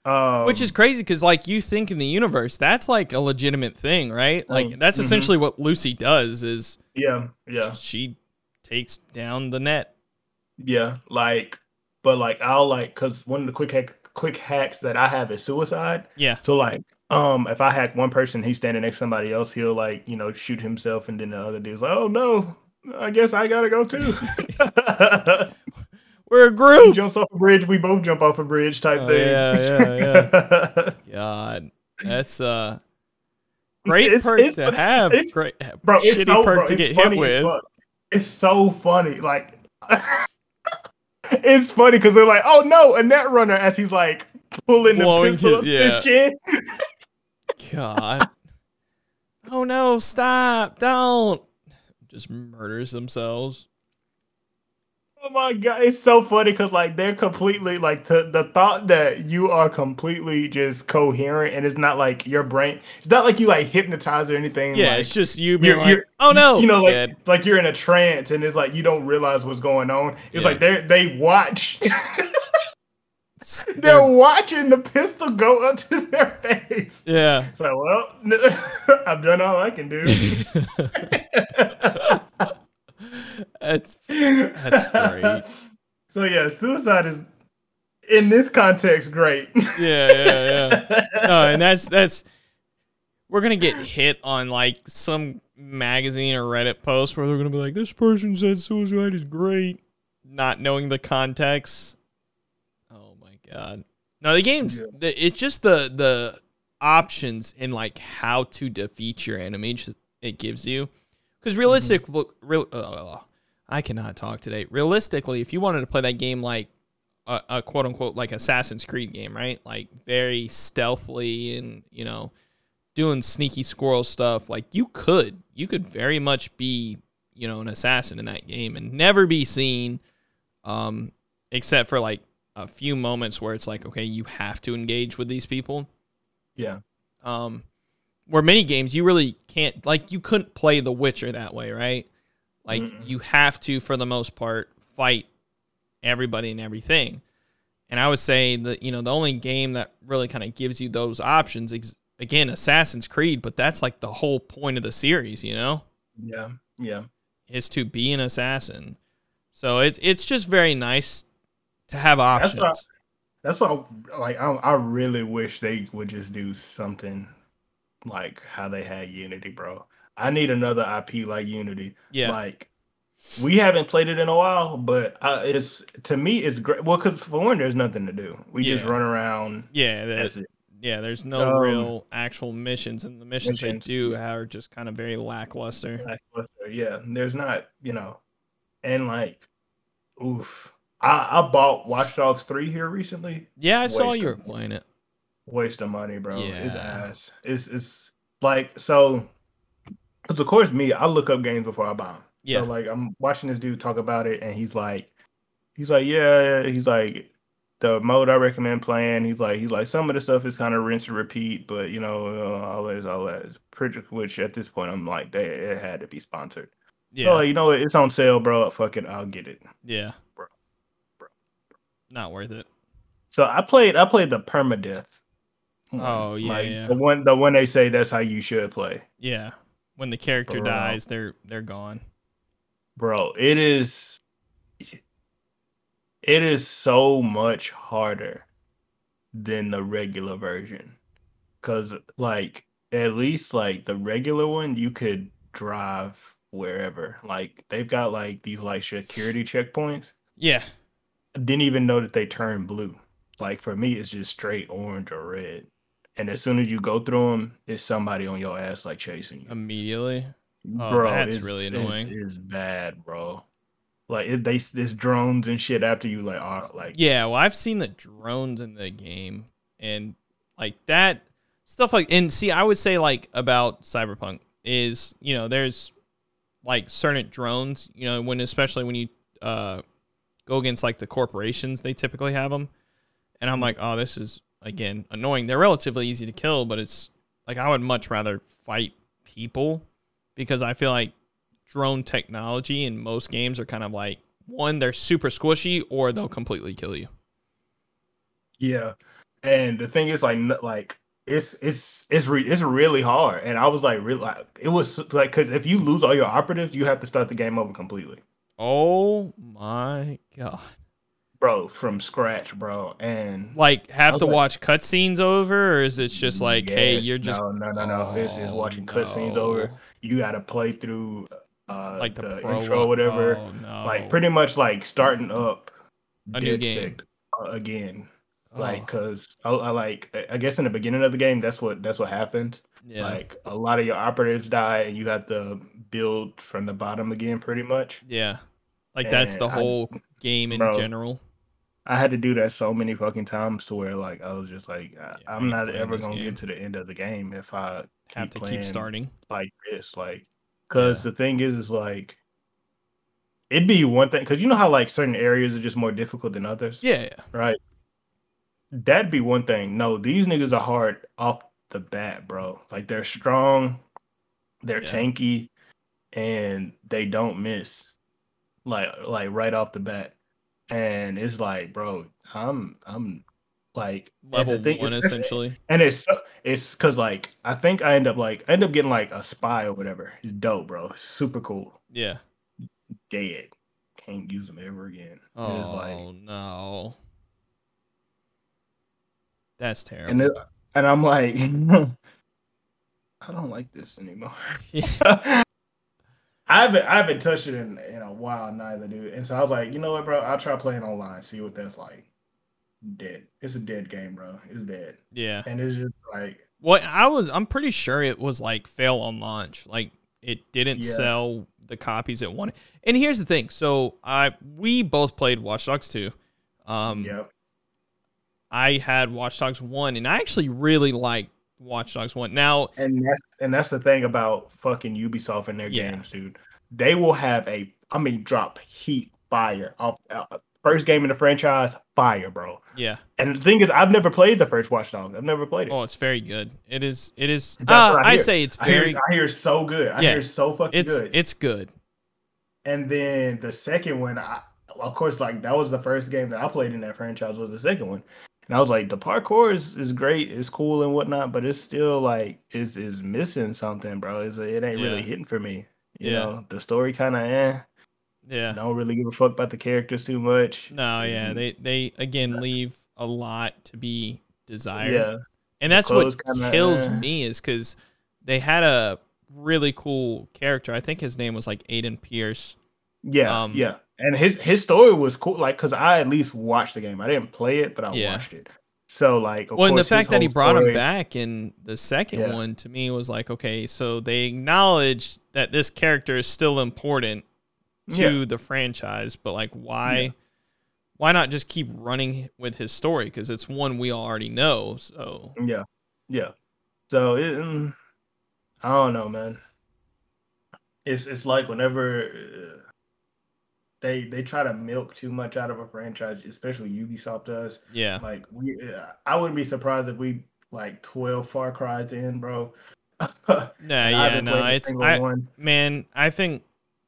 um, Which is crazy because, like, you think in the universe, that's like a legitimate thing, right? Like, Oh, that's mhm. essentially what Lucy does. Is yeah, yeah, she takes down the net? yeah. Like, but like I'll like because one of the quick hack quick hacks that I have is suicide. Yeah, So like, um, if I hack one person, he's standing next to somebody else, he'll like, you know, shoot himself, and then the other dude's like, oh no, I guess I gotta go too. we're a group. he jumps off a bridge, we both jump off a bridge type Oh, thing. yeah, yeah, yeah. God, that's uh, great It's- perk it's- to have. it's- Great, bro, it's shitty so, perk bro, to it's get hit with. It's so funny. Like, it's funny because they're like, "Oh no, a net runner!" As he's like pulling the Blowing pistol his- yeah. his chin. God. oh no! Stop! Don't. Just murders themselves. Oh my god, it's so funny because like they're completely like the the thought that you are completely just coherent and it's not like your brain. It's not like you like hypnotized or anything. Yeah, like, it's just you being you're- like, you're- "Oh no!" you know, like like you're in a trance and it's like you don't realize what's going on. It's Yeah. like they they watch. They're watching the pistol go up to their face. yeah. It's like, well, I've done all I can do. That's That's great. So yeah, suicide is in this context great. yeah, yeah, yeah. No, and that's that's we're gonna get hit on like some magazine or Reddit post where they're gonna be like, "This person said suicide is great," not knowing the context. Oh my god! No, the game's Yeah. the, it's just the the options in like how to defeat your enemy just- it gives you. Because realistic, look, real, uh, I cannot talk today. Realistically, if you wanted to play that game like a, a quote unquote like Assassin's Creed game, right? Like very stealthily and you know doing sneaky squirrel stuff. Like you could, you could very much be you know an assassin in that game and never be seen, um, except for like a few moments where it's like okay, you have to engage with these people. yeah. Um, where many games you really can't like you couldn't play The Witcher that way, right? Like Mm-mm. you have to, for the most part, fight everybody and everything. And I would say that you know the only game that really kind of gives you those options, is again, Assassin's Creed, but that's like the whole point of the series, you know, Yeah. Yeah. is to be an assassin. So it's it's just very nice to have That's options. what That's why like I, I really wish they would just do something like how they had Unity, bro. I need another IP like Unity. yeah, Like we haven't played it in a while, but uh, it's to me it's great. Well, because for one, there's nothing to do. We just run around. yeah, that- That's it. yeah. There's no Um, real actual missions, and the missions missions. they do are just kind of very lackluster. Lackluster, Yeah, there's not, you know, and like, oof. I, I bought Watch Dogs three here recently. Yeah, I saw you were playing it. Waste of money, bro. It's ass. It's it's like so. Because of course, me, I look up games before I buy them. Yeah. So like, I'm watching this dude talk about it, and he's like, he's like, yeah, he's like, the mode I recommend playing. He's like, he's like, some of the stuff is kind of rinse and repeat, but you know, uh, all that all that is pretty. Which at this point, I'm like, they it had to be sponsored. Yeah, Oh, you know? It's on sale, bro. Fuck it, I'll get it. yeah, Bro, bro, Not worth it. So I played, I played the permadeath. one. Oh, yeah, like, yeah. the one, the one they say that's how you should play. Yeah, when the character Bro. dies, they're they're gone. bro it is it is so much harder than the regular version. Because like at least like the regular one you could drive wherever. Like they've got like these like security checkpoints. Yeah, didn't even know that they turn blue. Like for me it's just straight orange or red and as soon as you go through them it's somebody on your ass like chasing you immediately. Oh, bro, that's it's, really annoying. It's, bad, bro. Like it, they there's drones and shit after you. Like, are like Yeah, well, I've seen the drones in the game, and like that stuff. Like, and see, I would say like about Cyberpunk is you know there's like certain drones. You know, when especially when you uh go against like the corporations, they typically have them, and I'm like, oh, this is again annoying. They're relatively easy to kill, but it's like I would much rather fight people because I feel like drone technology in most games are kind of like one they're super squishy or they'll completely kill you. yeah. And the thing is, like, like it's it's it's re- it's really hard. And I was like, really, like, it was like because if you lose all your operatives, you have to start the game over completely, Oh my god. Bro, from scratch, bro. And Like have to Okay. watch cutscenes over or is it just like hey you're just no no no no. This is Oh, watching cutscenes over. You got to play through uh like the, the, intro, whatever. Oh, no. Like pretty much like starting up A new game. Uh, again. Like, Oh, cause I, I like, I- guess in the beginning of the game, that's what that's what happens. yeah, Like, a lot of your operatives die, and you have to build from the bottom again, pretty much. yeah. Like that's the And I- whole game in Bro, general. I had to do that so many fucking times to where like I was just like, I, Yeah, I'm not ever gonna game. get to the end of the game if I Have to keep starting. like this, like, because the thing is, is like, it'd be one thing because you know how like certain areas are just more difficult than others, Yeah, yeah. right? That'd be one thing. No, these niggas are hard off the bat, bro. Like they're strong, they're Yeah. tanky, and they don't miss. Like like right off the bat. And it's like, bro, I'm I'm like and Level thing- one essentially. And it's it's cause like I think I end up like I end up getting like a spy or whatever. It's dope, bro. Super cool. Yeah. Dead. Can't use them ever again. Oh It's like no. That's terrible. and it, and I'm like I don't like this anymore. Yeah. I haven't I haven't touched it in, in a while neither, dude. And so I was like, you know what, bro? I'll try playing online, see what that's like. Dead. It's a dead game, bro. It's dead. yeah. And it's just like What I was I'm pretty sure it was like fail on launch. Like it didn't Yeah. sell the copies it wanted. And here's the thing. So I we both played Watch Dogs 2. Um yep. I had Watch Dogs 1 and I actually really liked Watch Dogs 1. Now, And that's and that's the thing about fucking Ubisoft and their Yeah. games, dude. They will have a I mean drop heat fire off uh, first game in the franchise, fire, bro. yeah. And the thing is, I've never played the first Watch Dogs. I've never played it. Oh, it's very good. It is it is uh, I I, say it's I hear very I hear so good. I Yeah. hear so fucking it's good. it's good. And then the second one, I, of course, like that was the first game that I played in that franchise. Was the second one, and I was like, the parkour is, is great, it's cool and whatnot, but it's still like is is missing something, bro. It's, it ain't really hitting for me. You Yeah. know, the story kind of eh. Yeah. Don't really give a fuck about the characters too much. No, yeah, Mm. they they again leave a lot to be desired. Yeah, and that's what kinda, kills eh. me is because they had a really cool character. I think his name was like Aiden Pearce. Yeah, Um, yeah. And his his story was cool, like because I at least watched the game. I didn't play it, but I Yeah. watched it. So like, of well, and the fact that he brought him back in the second Yeah. one to me was like, okay, so they acknowledge that this character is still important to Yeah. the franchise, but like, why? Yeah. Why not just keep running with his story? Because it's one we already know. So Yeah, yeah. So it, mm, I don't know, man. It's it's like whenever uh, they they try to milk too much out of a franchise, especially Ubisoft does. yeah, Like we, I wouldn't be surprised if we like twelve Far Cry's in, bro. nah, yeah, no, it's I, one. man, I think,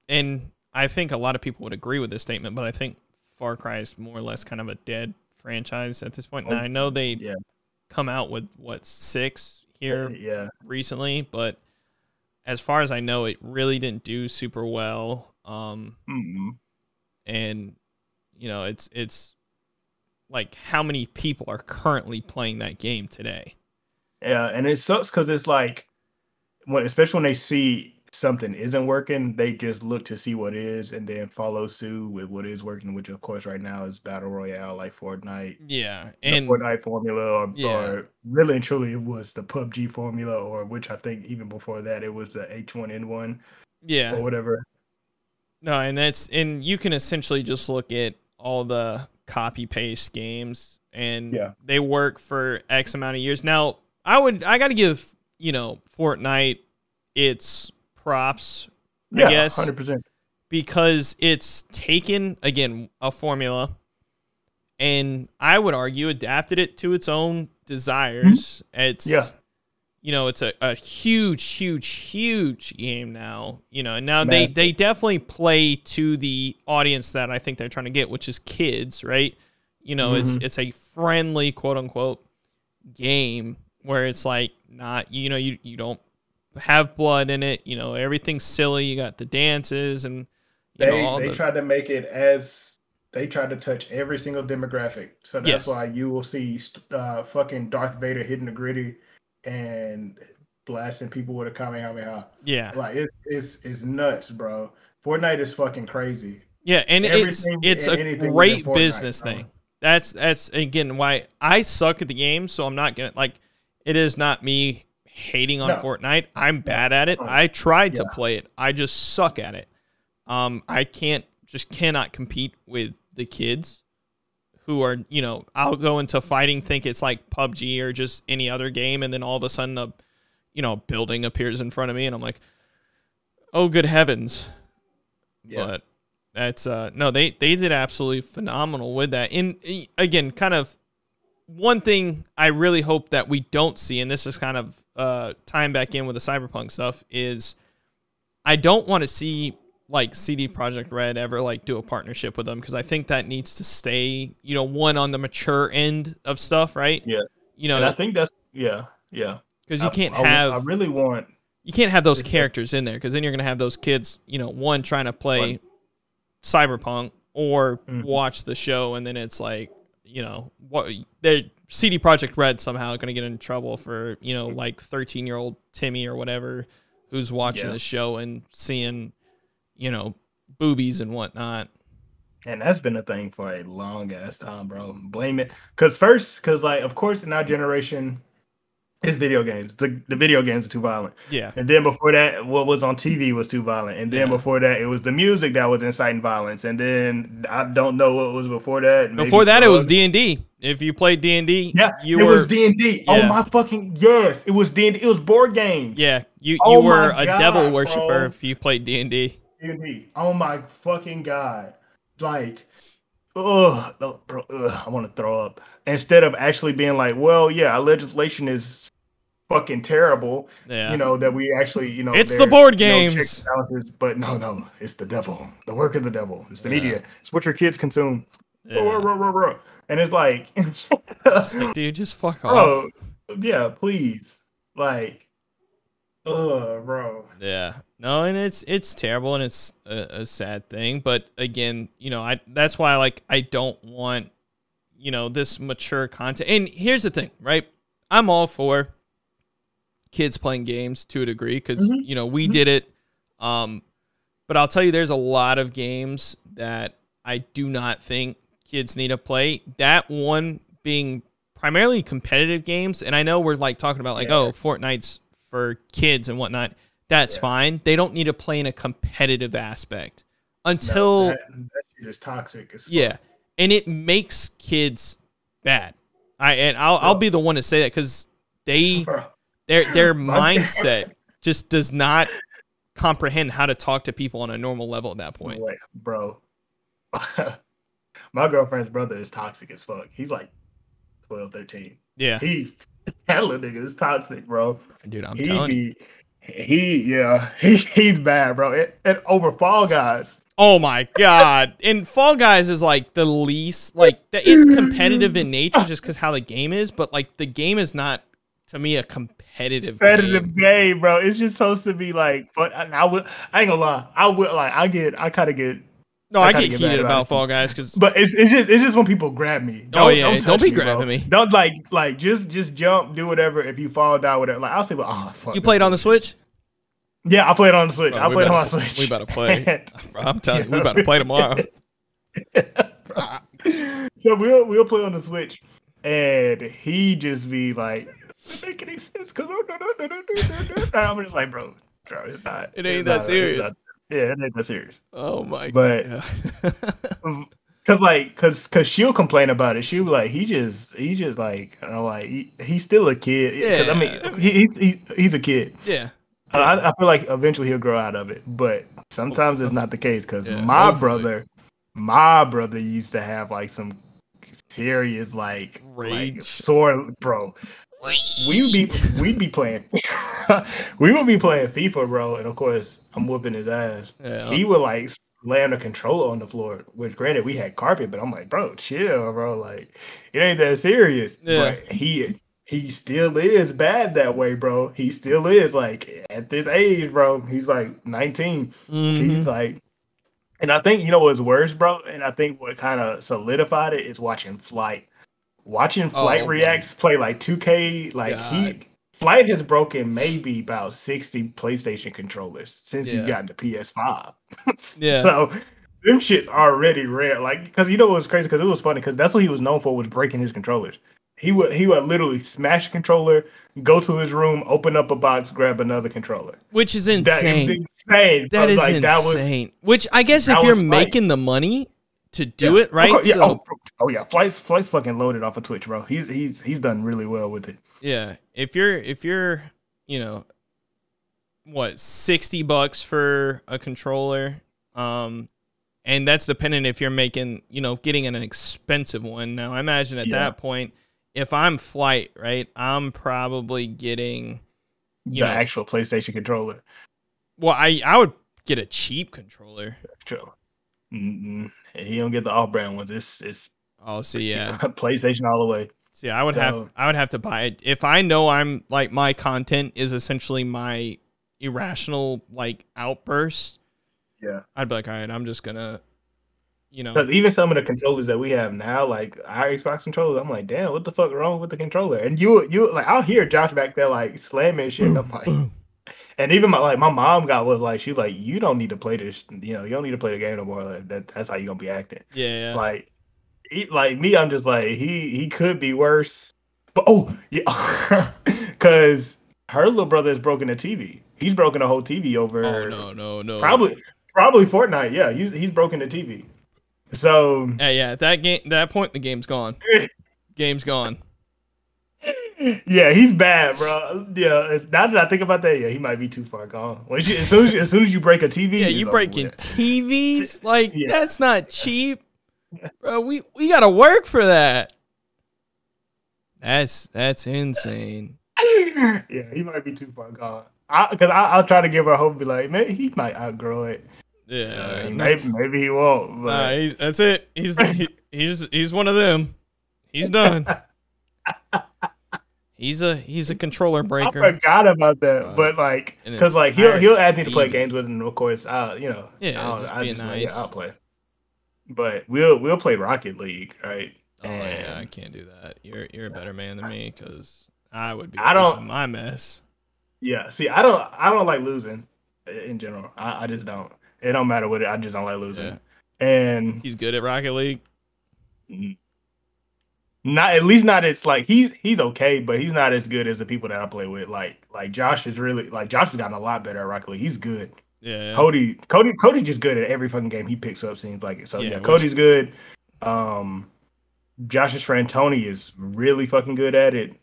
and I think a lot of people would agree with this statement, but I think Far Cry is more or less kind of a dead franchise at this point. Now Oh, I know they yeah. come out with what six here Yeah, recently, but as far as I know, it really didn't do super well. Um, mm and you know, it's it's like how many people are currently playing that game today? yeah, and it sucks because it's like when, especially when they see something isn't working, they just look to see what is and then follow suit with what is working, which of course right now is battle royale like Fortnite. Yeah, and Fortnite formula, or, Yeah. or really and truly, it was the PUBG formula, or which I think even before that, it was the H1N1 yeah, or whatever. No, and that's and you can essentially just look at all the copy paste games and Yeah. they work for X amount of years. Now, I would I got to give, you know, Fortnite its props, Yeah, I guess, hundred percent. because it's taken again a formula and I would argue adapted it to its own desires. Mm-hmm. It's Yeah. You know, it's a, a huge, huge, huge game now. You know, and now they, Massive. they definitely play to the audience that I think they're trying to get, which is kids, right? You know, it's Mhm. it's a friendly quote unquote game where it's like not you know, you you don't have blood in it, you know, everything's silly, you got the dances and you They know all they the tried to make it as they tried to touch every single demographic. So that's Yes. why you will see uh, fucking Darth Vader hitting the Griddy and blasting people with a Kamehameha. yeah. Like it's it's it's nuts, bro. Fortnite is fucking crazy. Yeah, and it's Everything it's and a great business thing. that's that's again why I suck at the game. So I'm not gonna like. It is not me hating on No. Fortnite. I'm bad at it. I tried to Yeah. play it. I just suck at it. Um, I can't just cannot compete with the kids who are you know I'll go into fighting think it's like PUBG or just any other game and then all of a sudden a you know building appears in front of me and I'm like oh good heavens Yeah. but that's uh no they they did absolutely phenomenal with that and eh, again kind of one thing I really hope that we don't see and this is kind of uh tying back in with the cyberpunk stuff is I don't want to see like CD Projekt Red ever like do a partnership with them because I think that needs to stay, you know, one on the mature end of stuff, right? Yeah. You and I think that's yeah, yeah. because you can't I, have I really want you can't have those characters in there because then you're gonna have those kids, you know, one trying to play Cyberpunk or Mhm. watch the show, and then it's like, you know, what they CD Projekt Red somehow gonna get in trouble for you know like 13 year old Timmy or whatever who's watching Yeah. the show and seeing, you know, boobies and whatnot. And that's been a thing for a long ass time, bro. Blame it. Cause first, cause like of course in our generation, it's video games. The, the video games are too violent. Yeah, And then before that, what was on TV was too violent. And then Yeah. before that, it was the music that was inciting violence. And then I don't know what was before that. maybe before that it was. D and D. If you played D and D, Yeah, you it were was D and D. Oh my fucking yes, it was D and D. It was board games. yeah you oh you Oh were a God, devil worshiper bro. if you played D and D. Oh my fucking god! Like, ugh, no, bro, ugh, I want to throw up. Instead of actually being like, well, yeah, our legislation is fucking terrible. Yeah, You know that we actually, you know, It's the board games. and balances, but no, no, it's the devil, the work of the devil. It's the Yeah. media. It's what your kids consume. yeah. Ruh, ruh, ruh, ruh. And it's like, It's like, dude, just fuck off. bro, yeah, please, like, ugh, bro. Yeah. No, and it's it's terrible and it's a, a sad thing. But again, you know, I that's why like I don't want, you know, this mature content. And here's the thing, right? I'm all for kids playing games to a degree because Mhm. you know we Mhm. did it. Um, but I'll tell you, there's a lot of games that I do not think kids need to play. That one being primarily competitive games, and I know we're like talking about like, Yeah. oh, Fortnite's for kids and whatnot. That's Yeah. fine. They don't need to play in a competitive aspect No, until that, that is toxic. As yeah, and it makes kids bad. I and I'll I'll be the one to say that because they Bro. their their mindset just does not comprehend how to talk to people on a normal level at that point. Wait, bro. My girlfriend's brother is toxic as fuck. He's like 12, 13. Yeah, He's hella nigga is toxic, bro. dude, I'm he telling you. he yeah, he, he's bad, bro. And, and over Fall Guys. Oh my god! And Fall Guys is like the least like that. It's competitive in nature just because how the game is, but like the game is not to me a competitive. Competitive game. game, bro. It's just supposed to be like fun. And I would I ain't gonna lie. I would like I get I kinda get No, I I, get get heated about about. Fall Guys because But it's, it's just it's just when people grab me. Oh, yeah, don't touch be bro. grabbing me. Don't like like just just jump, do whatever. If you fall down, whatever. Like I'll say, well, oh fuck. you played it on the Switch. Yeah, I played on the Switch. Bro, I we played on my Switch. We about to play. I'm telling you, we about to play tomorrow. so we'll we'll play on the Switch, and he just be like, "Doesn't make any sense." Cause and I'm just like, bro, bro, it's not. It ain't it's that not- serious. it's not- yeah, it ain't that serious. Oh my But- god. Cause like, cause, cause she'll complain about it. She'll be like, he just, he just like, you know, like he, he's still a kid. Cause I mean, he, he's he, he's a kid. yeah. I, I feel like eventually he'll grow out of it, but sometimes it's not the case. Cause Yeah, my hopefully. brother, my brother used to have like some serious like, like Rage. sore, bro. We would be we'd be playing, we would be playing FIFA, bro, and of course I'm whooping his ass. Yeah. He would like slam the controller on the floor. Which granted we had carpet, but I'm like, bro, chill, bro. Like it ain't that serious. Yeah. But he he still is bad that way, bro. He still is like at this age, bro. He's like 19. Mhm. He's like, and I think you know what's worse, bro. And I think what kind of solidified it is watching Flight. Watching oh, Flight Oh, reacts play like 2K, like he Flight has broken maybe about 60 PlayStation controllers since Yeah. he's gotten the PS5. Yeah. So them shits already rare. Like, because you know what was crazy? Because it was funny. Because that's what he was known for was breaking his controllers. He would he would literally smash a controller, go to his room, open up a box, grab another controller. Which is insane. is insane. That is like, that was- insane. Which I guess if you're making the money to do Yeah, it, right? Yeah, so oh, oh yeah, Flight's Flight's fucking loaded off of Twitch, bro. He's he's he's done really well with it. Yeah, if you're if you're, you know, what, 60 bucks for a controller, um and that's dependent if you're making, you know, getting an expensive one. Now, I imagine at Yeah. that point if I'm flight, right? I'm probably getting You the know. actual PlayStation controller. well, I I would get a cheap controller. True. Mm-mm. He don't get the off-brand ones. It's it's Oh, see, yeah. PlayStation all the way. See, I would So- have I would have to buy it if I know I'm like my content is essentially my irrational like outburst. Yeah. I'd be like, all right, I'm just gonna, you know, Because even some of the controllers that we have now, like our Xbox controllers, I'm like, damn, what the fuck wrong with the controller? And you, you like, I'll hear Josh back there like slamming shit. And I'm like, and even my like my mom got was like, she's like, you don't need to play this. You know, you don't need to play the game no more. Like, that that's how you gonna be acting. yeah, yeah. Like, he, like me, I'm just like he he could be worse. But oh yeah, because her little brother has broken a TV. He's broken a whole TV over. oh no, no, no. Probably probably Fortnite. Yeah, he's he's broken the TV. So Yeah, yeah. At that game, that point, the game's gone. Game's gone. Yeah, he's bad, bro. Yeah, now that I think about that, yeah, he might be too far gone. When you, as soon as you, as soon as you break a TV, Yeah, you breaking. TVs like Yeah. that's not cheap, bro. We we gotta work for that. That's that's insane. yeah, he might be too far gone. Because I, I'll try to give her hope, be like, man, he might outgrow it. Yeah, Uh, maybe maybe he won't. Nah, But he's, that's it. He's he, he's he's one of them. He's done. He's a he's a controller breaker. I forgot about that. Uh, but like, because like he'll he'll ask me to play games with him. Of course, I you know, Yeah, I don't, just I being just nice. yeah, I'll play. But we'll we'll play Rocket League, right? Oh yeah, I can't do that. You're you're a better man than me because I would be. I don't- my mess. Yeah, see, I don't, I don't like losing in general. I, I just don't. It don't matter what it. I just don't like losing. Yeah. And He's good at Rocket League. Not at least not as like he's he's okay, but he's not as good as the people that I play with. Like like Josh is really like Josh has gotten a lot better at Rocket League. He's good. Yeah. Cody Cody Cody's just good at every fucking game he picks up. Seems like it. So Yeah, yeah, Cody's good. Um, Josh's friend Tony is really fucking good at it,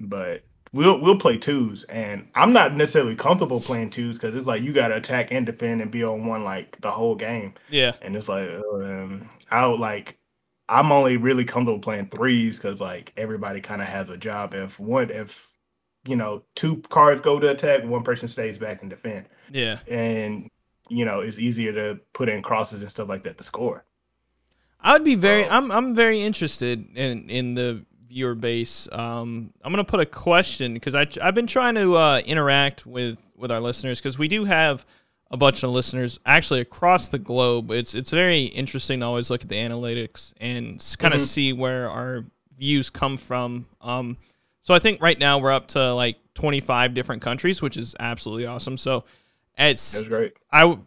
but. We'll we'll play twos, and I'm not necessarily comfortable playing twos because it's like you got to attack and defend and be on one like the whole game. Yeah. and it's like um, I would like I'm only really comfortable playing threes because like everybody kind of has a job. If one, if you know, two cards go to attack, one person stays back and defend, Yeah. and you know it's easier to put in crosses and stuff like that to score. I would be very. I'm I'm very interested in in the viewer base. Um, I'm gonna put a question because I I've been trying to uh, interact with with our listeners because we do have a bunch of listeners actually across the globe. It's it's very interesting to always look at the analytics and kind of Mhm. see where our views come from. Um, so I think right now we're up to like 25 different countries, which is absolutely awesome. So it's That's great. I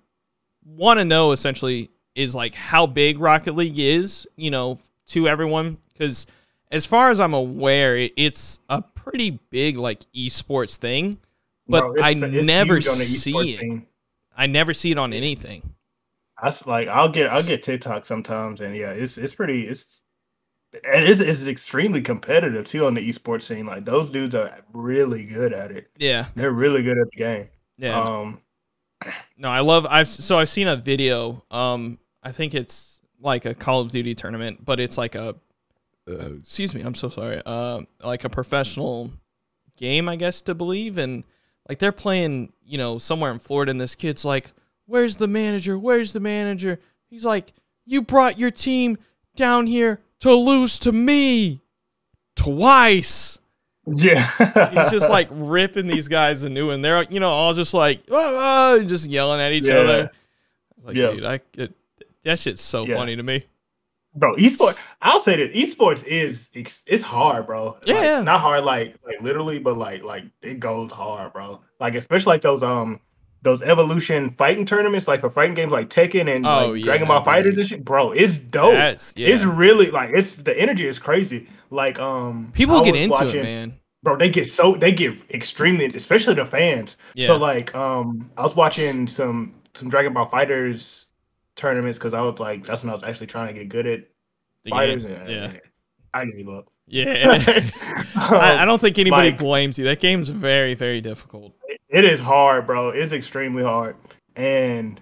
want to know essentially is like how big Rocket League is, you know, to everyone because as far as I'm aware, it, it's a pretty big like esports thing, but it's- I never huge on the see it. scene. I never see it on anything. That's like I'll get I'll get TikTok sometimes, and yeah, it's it's pretty it's and it's, it's extremely competitive too on the esports scene. Like those dudes are really good at it. Yeah, They're really good at the game. yeah. Um, no, I love. I've so I've seen a video. Um, I think it's like a Call of Duty tournament, but it's like a. Uh, excuse me, I'm so sorry. Uh, like a professional game, I guess to believe, and like they're playing, you know, somewhere in Florida, and this kid's like, "Where's the manager? Where's the manager?" He's like, "You brought your team down here to lose to me twice." yeah, He's just like ripping these guys a new one. They're you know all just like "Ah, ah," just yelling at each Yeah. other. Like, Yeah. dude, I it, that shit's so Yeah. funny to me. Bro. Esports. I'll say this: esports is it's hard, bro. Yeah, Like, yeah. not hard like like literally, but like like it goes hard, bro. Like especially like those um those evolution fighting tournaments, like for fighting games like Tekken and Oh, like Dragon yeah, Ball Fighters and shit, bro, it's dope. That's yeah. It's really like it's the energy is crazy. Like um, People get into watching- it, man. bro. They get so they get extremely, especially the fans. Yeah. So like um, I was watching some some Dragon Ball FighterZ tournaments because I was like that's when I was actually trying to get good at The fighters. game. and, Yeah. I gave up. Yeah. I, I Um, don't think anybody like- blames you. That game's very, very difficult. it is hard, bro. It's extremely hard. And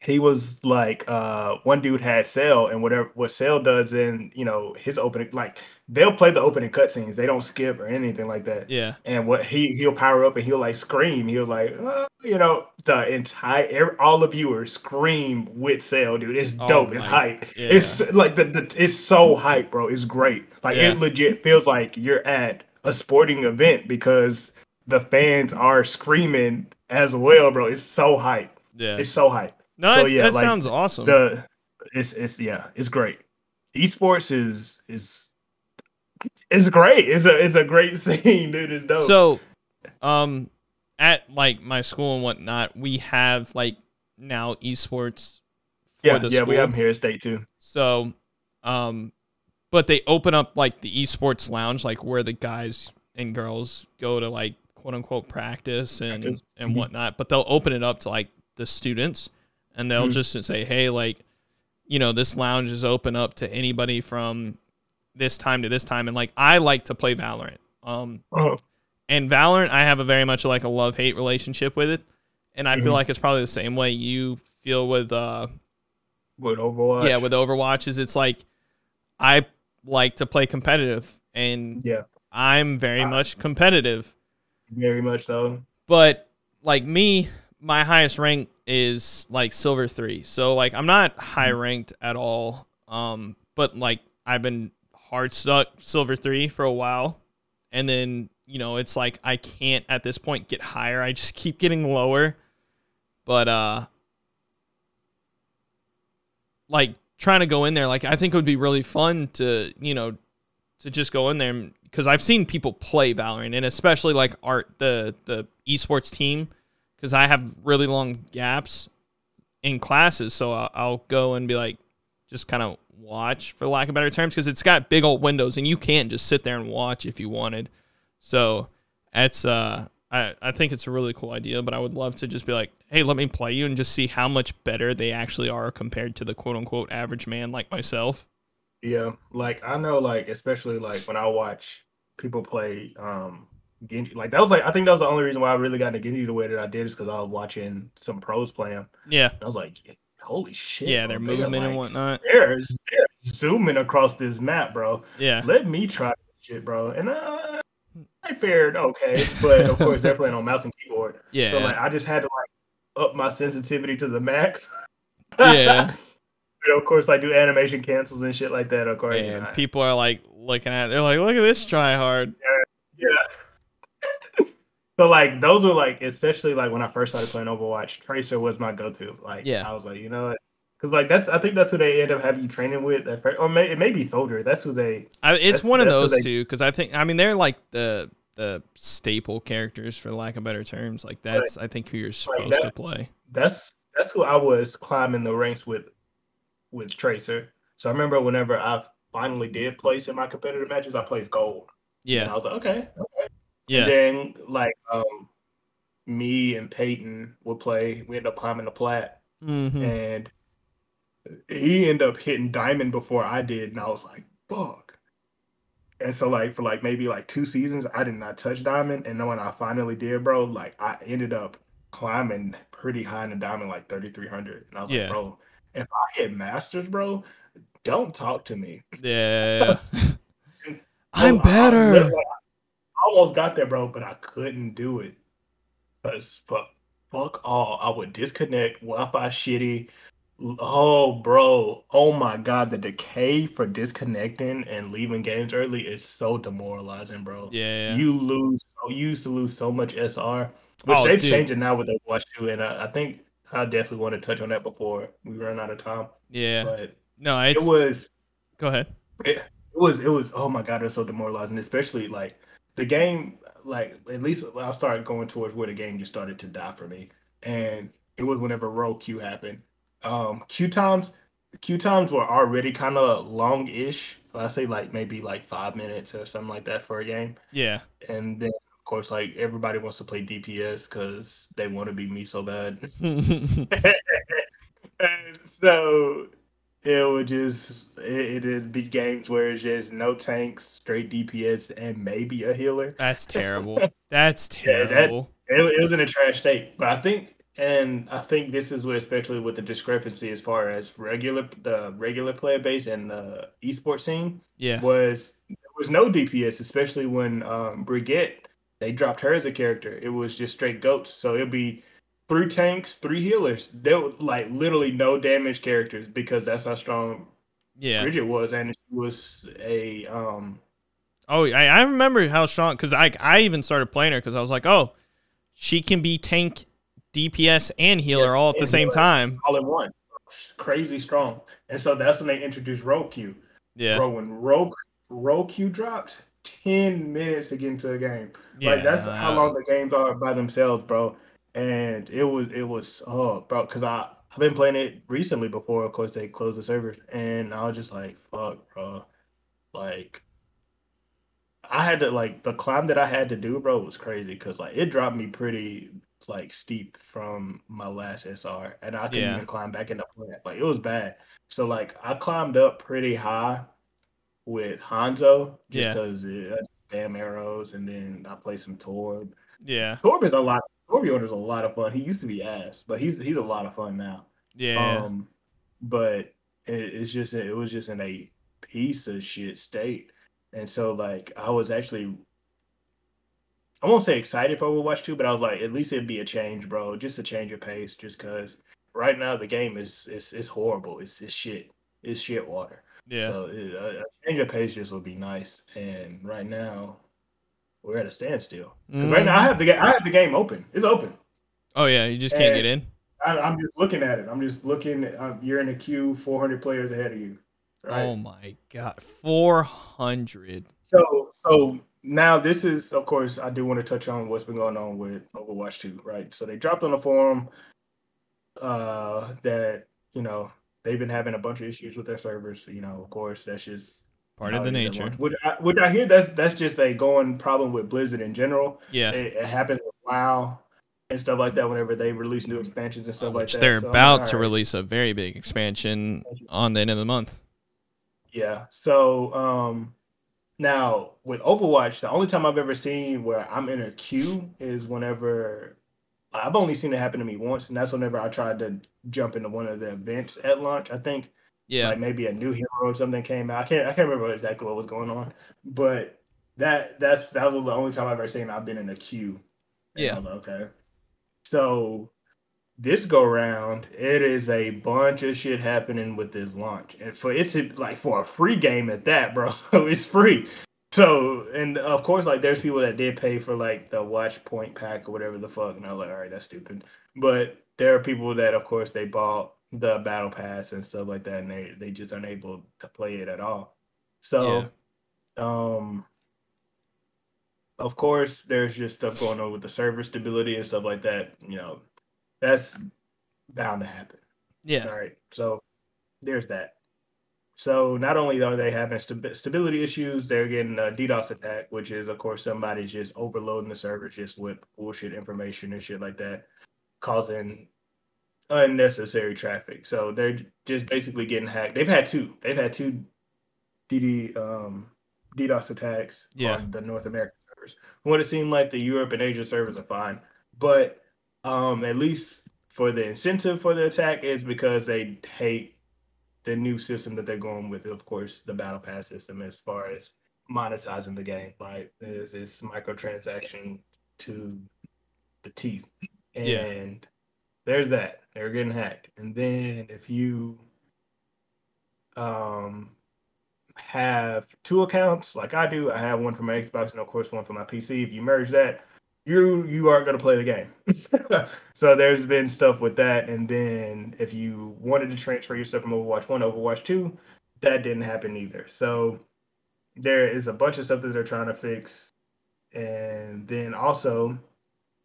he was like, uh, one dude had Cell, and whatever what Cell does in you know his opening, like they'll play the opening cutscenes. They don't skip or anything like that. Yeah. And what he he'll power up and he'll like scream. He'll like, uh, you know, the entire all the viewers scream with Cell, dude. It's Oh dope. it's hype. yeah. It's like the, the it's so hype, bro. It's great. Like Yeah. it legit feels like you're at a sporting event because the fans are screaming as well, bro. It's so hype. Yeah. It's so hype. No, so, yeah, that like, sounds awesome. The it's it's yeah, it's great. Esports is is it's great. It's a it's a great scene, dude. It's dope. So, um, at like my school and whatnot, we have like now esports for yeah, the yeah, school. we have them here at state too. So, um, but they open up like the esports lounge, like where the guys and girls go to like quote unquote practice and Practice. and Mhm. whatnot. But they'll open it up to like the students, and they'll Mhm. just say, hey, like, you know, this lounge is open up to anybody from this time to this time, and like I like to play Valorant. Um, Oh, and Valorant, I have a very much like a love hate relationship with it, and I feel Mhm. like it's probably the same way you feel with uh with Overwatch. yeah with Overwatch. Is it's like I like to play competitive, and yeah, I'm very Ah. much competitive. very much so. But like me, my highest rank is like silver three. So like I'm not high ranked at all. Um, but like I've been hard stuck silver three for a while, and then you know it's like I can't at this point get higher. I just keep getting lower. But uh, like trying to go in there, like I think it would be really fun to you know to just go in there because I've seen people play Valorant and especially like art the the esports team because I have really long gaps in classes, so I'll, I'll go and be like just kind of watch for lack of better terms because it's got big old windows and you can just sit there and watch if you wanted. So it's uh I, I think it's a really cool idea, but I would love to just be like, hey, let me play you and just see how much better they actually are compared to the quote unquote average man like myself. Yeah, like I know, like especially like when I watch people play um Genji, like that was like I think that was the only reason why I really got into Genji the way that I did is because I was watching some pros play him. Yeah. I was like, holy shit! Yeah, their movement and whatnot. They're, they're zooming across this map, bro. Yeah. Let me try this shit, bro. And uh, I fared okay, but of course they're playing on mouse and keyboard. Yeah. So like I just had to like up my sensitivity to the max. Yeah. And of course I do animation cancels and shit like that. Of course. and yeah. people are like looking at it, they're like, look at this try hard. Yeah. So like those were like especially like when I first started playing Overwatch, Tracer was my go-to. Like Yeah. I was like, you know what? Because like that's I think that's who they end up having you training with at first, or may, it may be Soldier. That's who they. I, it's one of those they- two because I think I mean they're like the the staple characters for lack of better terms. Like that's I think who you're supposed to that- play. That's that's who I was climbing the ranks with with Tracer. So I remember whenever I finally did place in my competitive matches, I placed gold. And Yeah, I was like, okay. Yeah, And then like um me and Peyton would play. We ended up climbing the plat. hmm and he ended up hitting diamond before I did, and I was like, "Fuck!" And so, like for like maybe like two seasons, I did not touch diamond, and then when I finally did, bro, like I ended up climbing pretty high in the diamond, like thirty three hundred, and I was Yeah. like, "Bro, if I hit masters, bro, don't talk to me." yeah. I'm better. I almost got there, bro, but I couldn't do it. Cause fuck, fuck all. I would disconnect, Wi-Fi shitty. Oh, bro. Oh my god, the decay for disconnecting and leaving games early is so demoralizing, bro. Yeah, You lose. You used to lose so much SR, which Oh, they've dude. changed it now with Overwatch 2, and I, I think I definitely want to touch on that before we run out of time. yeah. But No, it was go ahead. it, it was it was oh my god it was so demoralizing especially like the game like at least i started going towards where the game just started to die for me and it was whenever role queue happened. Um, queue times, queue times were already kind of long-ish. I say like maybe like five minutes or something like that for a game. Yeah. And then of course like everybody wants to play DPS because they want to be me so bad. and so it would just it, it'd be games where it's just no tanks, straight DPS, and maybe a healer. That's terrible. That's terrible. Yeah, that, it, it was in a trash state. But I think and I think this is what, especially with the discrepancy as far as regular the regular player base and the esports scene. Yeah, was there was no DPS, especially when um, Brigitte they dropped her as a character. It was just straight goats. So it'll be three tanks, three healers. There were like literally no damage characters because that's how strong yeah Brigitte was, and she was a um. Oh, I, I remember how strong because I I even started playing her because I was like, oh, she can be tank DPS and healer yeah, all at the same time. All in one. Crazy strong. And so that's when they introduced role queue. Yeah. Bro, when role, role dropped, 10 minutes to get into a game. Yeah, like that's how long the games are by themselves, bro. And it was it was oh bro, cause I I've been playing it recently before, of course they closed the servers, and I was just like, fuck, bro. Like I had to like the climb that I had to do, bro, was crazy because like it dropped me pretty like steep from my last SR, and I couldn't yeah. even climb back into plat. Like it was bad. So like I climbed up pretty high with Hanzo just because yeah. damn arrows, and then I played some Torb. Yeah, Torb is a lot. Torbjorn is a lot of fun. He used to be ass, but he's he's a lot of fun now. Yeah. Um, but it, it's just it was just in a piece of shit state, and so like I was actually I won't say excited for Overwatch 2, but I was like, at least it'd be a change, bro. Just a change of pace, just because right now the game is is is horrible. It's it's shit. It's shit water. Yeah. So it, a, a, change of pace just would be nice. And right now, we're at a standstill. Because mm. right now I have the game. I have the game open. It's open. Oh yeah, you just can't and get in. I, am just looking at it. I'm just looking. Um, you're in a queue, 400 players ahead of you. Right? Oh my god, 400. So so now this is of course I do want to touch on what's been going on with Overwatch 2, right? So they dropped on the forum uh that, you know, they've been having a bunch of issues with their servers. You know, of course, that's just part of the nature. Which I, would I hear that's that's just a going problem with Blizzard in general. Yeah, it, it happens WoW and stuff like that whenever they release new expansions and stuff Which like that. They're so, about to release a very big expansion on the end of the month. Yeah. So um now with Overwatch, the only time I've ever seen where I'm in a queue is whenever I've only seen it happen to me once, and that's whenever I tried to jump into one of the events at launch. I think, yeah, like maybe a new hero or something came out. I can't, I can't remember exactly what was going on, but that that's that was the only time I've ever seen I've been in a queue. Yeah. Like, okay. So this go round, it is a bunch of shit happening with this launch, and for it's like for a free game at that, bro, it's free. So, and of course, like there's people that did pay for like the Watchpoint Pack or whatever the fuck, and I was like, all right, that's stupid. But there are people that, of course, they bought the battle pass and stuff like that, and they they just unable to play it at all. So, yeah. um, of course, there's just stuff going on with the server stability and stuff like that. You know, that's bound to happen. Yeah. All right. So there's that. So not only are they having st- stability issues, they're getting a DDoS attack, which is of course somebody's just overloading the server just with bullshit information and shit like that, causing unnecessary traffic. So they're just basically getting hacked. They've had two. They've had two DD um, DDoS attacks yeah. on the North American servers. What it seemed like the Europe and Asia servers are fine, but um, at least for the incentive for the attack is because they hate the new system that they're going with. Of course, the battle pass system as far as monetizing the game, right? It's, it's microtransaction to the teeth, and yeah. There's that. They're getting hacked, and then if you um have two accounts like I do, I have one for my Xbox and of course one for my PC. If you merge that, you you aren't going to play the game. so there's been stuff with that, and then if you wanted to transfer your stuff from Overwatch One to Overwatch Two, that didn't happen either. So there is a bunch of stuff that they're trying to fix, and then also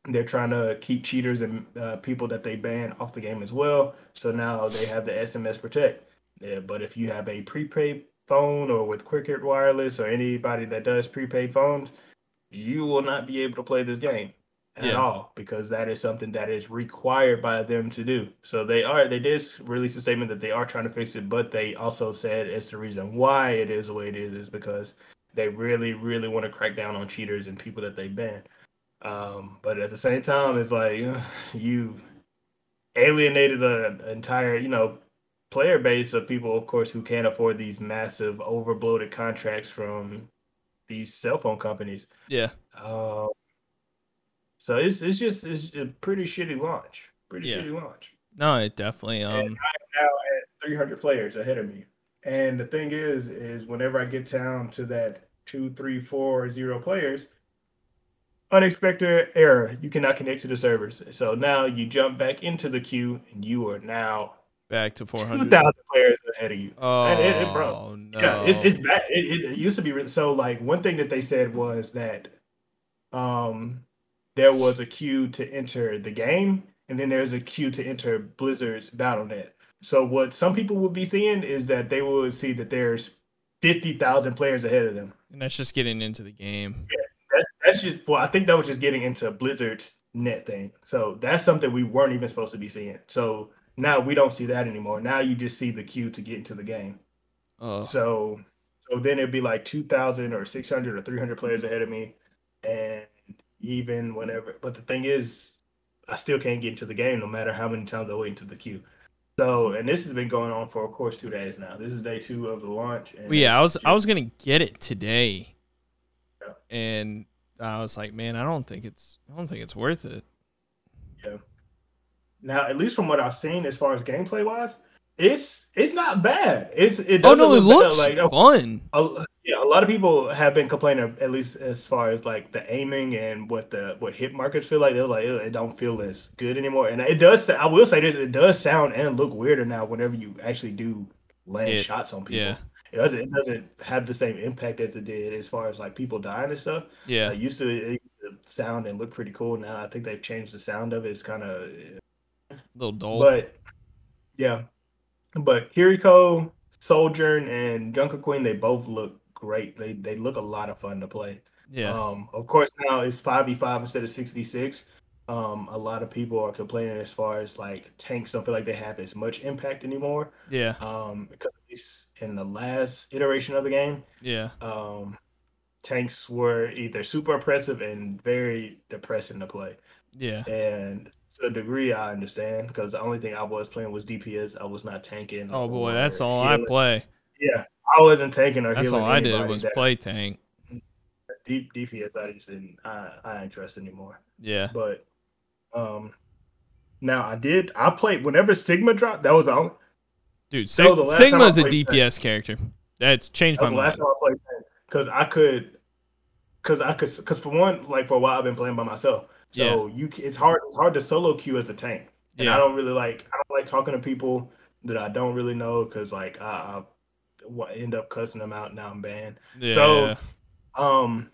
they're trying to keep cheaters and uh, people that they ban off the game as well. So now they have the SMS Protect. Yeah, but if you have a prepaid phone or with Cricket Wireless or anybody that does prepaid phones, you will not be able to play this game at yeah. all because that is something that is required by them to do. So they are they did release a statement that they are trying to fix it, but they also said it's the reason why it is the way it is is because they really really want to crack down on cheaters and people that they ban. Um, but at the same time, it's like you alienated an entire you know player base of people, of course, who can't afford these massive overbloated contracts from these cell phone companies. Yeah. Um, so it's it's just it's a pretty shitty launch. Pretty yeah. shitty launch. No, it definitely. Um, and I'm now at 300 players ahead of me. And the thing is, is whenever I get down to that two, three, four, zero players, unexpected error. You cannot connect to the servers. So now you jump back into the queue, and you are now back to 400. 2,000 players ahead of you. Oh, it, it, bro. No. Yeah, it's, it's bad. It, it, used to be really, so like one thing that they said was that um there was a queue to enter the game, and then there's a queue to enter Blizzard's BattleNet. So what some people would be seeing is that they would see that there's 50,000 players ahead of them. And that's just getting into the game. Yeah, that's just well, I think that was just getting into Blizzard's net thing. So that's something we weren't even supposed to be seeing. So now we don't see that anymore. Now you just see the queue to get into the game. Oh. So so then it'd be like 2,000 or 600 or 300 players ahead of me, and even whenever. But the thing is, I still can't get into the game no matter how many times I wait into the queue. So, and this has been going on for, of course, two days now. This is day two of the launch. well, yeah, I was. I was gonna get it today, yeah. and I was like, man, I don't think it's I don't think it's worth it. Yeah. Now, at least from what I've seen, as far as gameplay wise, it's it's not bad. It's it. Oh no, it looks like, oh, fun. A, yeah, a lot of people have been complaining, at least as far as like the aiming and what the what hit markers feel like. They're like it don't feel as good anymore, and it does. I will say this: it does sound and look weirder now whenever you actually do land it, shots on people. Yeah. It doesn't. It doesn't have the same impact as it did as far as like people dying and stuff. Yeah, it used to, it used to sound and look pretty cool. Now I think they've changed the sound of it. It's kind of a little dull. But yeah, but Kiriko, Sojourn, and Junker Queen, they both look great. They they look a lot of fun to play. Yeah. Um, of course now it's five v five instead of six v six. Um, a lot of people are complaining as far as like tanks don't feel like they have as much impact anymore. Yeah. Um, because in the last iteration of the game, yeah. Um, tanks were either super oppressive and very depressing to play. Yeah. And to a degree, I understand because the only thing I was playing was DPS. I was not tanking. Oh boy, that's all healing. I play. Yeah, I wasn't tanking or That's all I did was play tank. Deep DPS, I just didn't. I I ain't trust anymore. Yeah. But um, now I did. I played whenever Sigma dropped. That was the only. Dude, Sig- Sigma's a DPS character. That's changed That's my mind. Last time I played because I could, because I could, because for one, like for a while I've been playing by myself. So yeah. you, it's hard. It's hard to solo queue as a tank, and yeah. I don't really like. I don't like talking to people that I don't really know because like I, end up cussing them out. Now I'm banned. Yeah. So, um,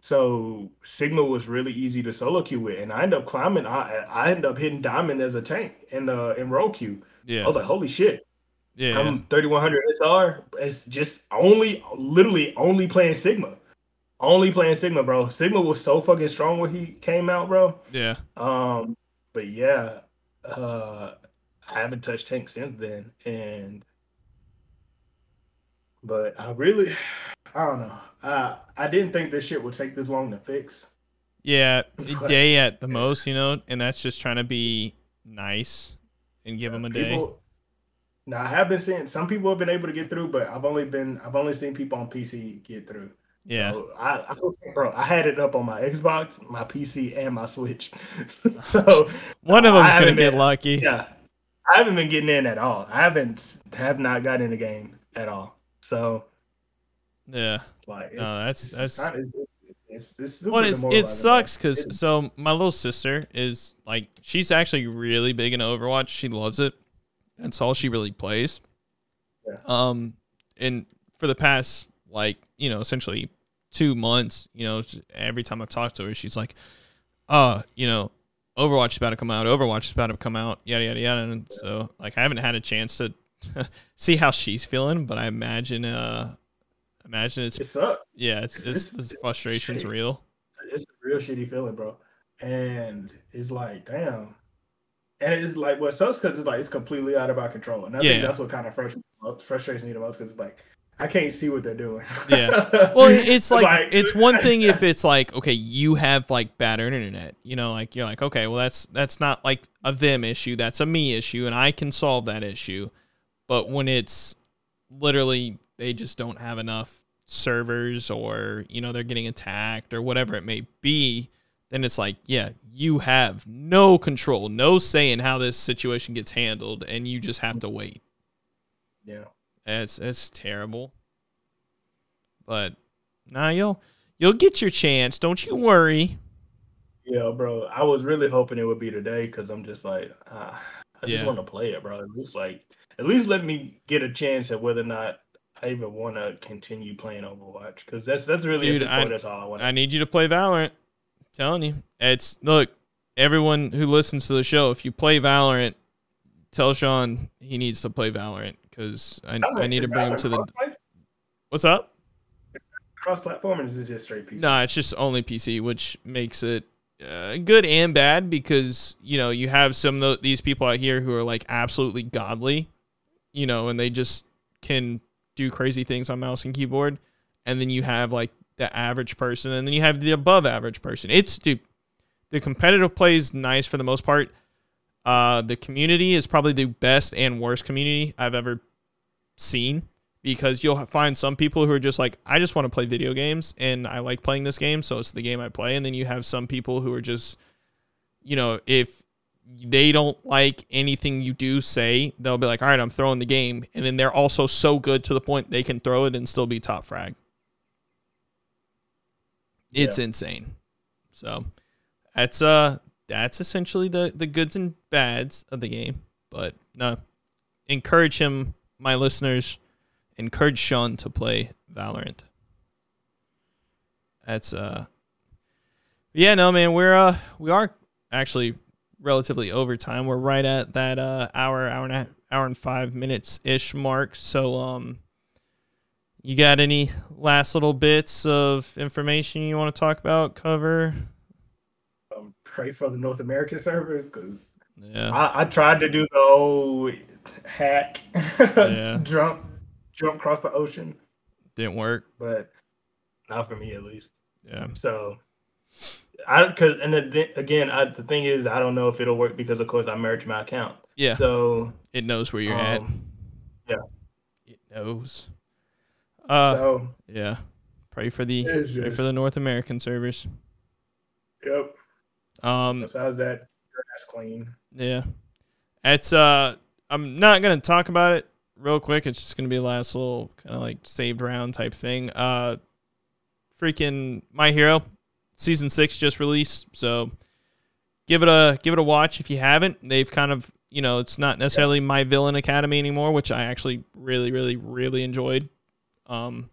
so Sigma was really easy to solo queue with, and I end up climbing. I I end up hitting diamond as a tank in uh, in role queue. Yeah, I was like, holy shit. Yeah, I'm 3100 SR. It's just only, literally, only playing Sigma. Only playing Sigma, bro. Sigma was so fucking strong when he came out, bro. Yeah. Um, but yeah, uh, I haven't touched tank since then, and but I really, I don't know. I I didn't think this shit would take this long to fix. Yeah, a day at the most, you know, and that's just trying to be nice and give yeah, them a people, day. Now I have been seeing some people have been able to get through, but I've only been I've only seen people on PC get through. Yeah, so I, I bro, I had it up on my Xbox, my PC, and my Switch. so one of them's gonna get been, lucky. Yeah, I haven't been getting in at all. I haven't have not gotten in the game at all. So yeah, like no, that's that's. Not, it's, it's, it's well, it sucks because so my little sister is like she's actually really big in Overwatch. She loves it. That's all she really plays. Yeah. Um, and for the past like you know essentially two months, you know, every time I've talked to her, she's like, uh, you know, Overwatch is about to come out. Overwatch is about to come out. Yada yada yada. And so, like, I haven't had a chance to see how she's feeling, but I imagine, uh, imagine it's It sucks. yeah, it's it's- it's, it's- the frustration's real. It's a real shitty feeling, bro. And it's like, damn. And it's like what sucks because it's like it's completely out of our control. And I Yeah. think that's what kind of frustrates, frustrates me the most because it's like I can't see what they're doing. Yeah. Well, it's like, Like- it's one thing if it's like okay, you have like bad internet, you know, like you're like okay, well that's that's not like a them issue, that's a me issue, and I can solve that issue. But when it's literally they just don't have enough servers, or you know they're getting attacked, or whatever it may be, then it's like yeah, you have no control, no say in how this situation gets handled, and you just have to wait. yeah. It's it's terrible. But nah, you'll you'll get your chance. Don't you worry. Yeah, bro. I was really hoping it would be today because I'm just like, ah, I just want to play it, bro. At least like, at least let me get a chance at whether or not I even want to continue playing Overwatch because that's that's really Dude, at this point, I- that's all I want. I need you to play Valorant. Telling you. It's look, everyone who listens to the show, if you play Valorant, tell Chaunn he needs to play Valorant because I, I need to bring him to the What's up? cross platform, or is it just straight PC? No, it's just only PC, which makes it uh, good and bad because you know you have some of these people out here who are like absolutely godly, you know, and they just can do crazy things on mouse and keyboard, and then you have like the average person, and then you have the above average person. It's the competitive play is nice for the most part. Uh, the community is probably the best and worst community I've ever seen because you'll find some people who are just like, I just want to play video games and I like playing this game, so it's the game I play. And then you have some people who are just, you know, if they don't like anything you do say, they'll be like, all right, I'm throwing the game. And then they're also so good to the point they can throw it and still be top frag. It's insane. So that's uh that's essentially the the goods and bads of the game. But no, encourage him, my listeners, encourage Chaunn to play Valorant. That's uh yeah, no man, we're uh we are actually relatively over time. We're right at that uh hour, hour and a, hour and five minutes ish mark. So um you got any last little bits of information you want to talk about, cover? Um, pray for the North American servers because Yeah. I, I tried to do the old hack, Yeah. jump, jump across the ocean, Didn't work. but not for me at least. Yeah. So, I because and the, again, I, the thing is, I don't know if it'll work because of course I merged my account. Yeah. So, It knows where you're at. um, yeah. It knows. Uh so yeah. Pray for the it's pray for the North American servers. yep. Um Besides that, that's clean. Yeah. It's uh I'm not gonna talk about it real quick. It's just gonna be a last little kinda like saved round type thing. Uh freaking My Hero season six just released, so give it a give it a watch if you haven't. They've kind of you know, it's not necessarily my villain academy anymore, which I actually really, really, really enjoyed. Um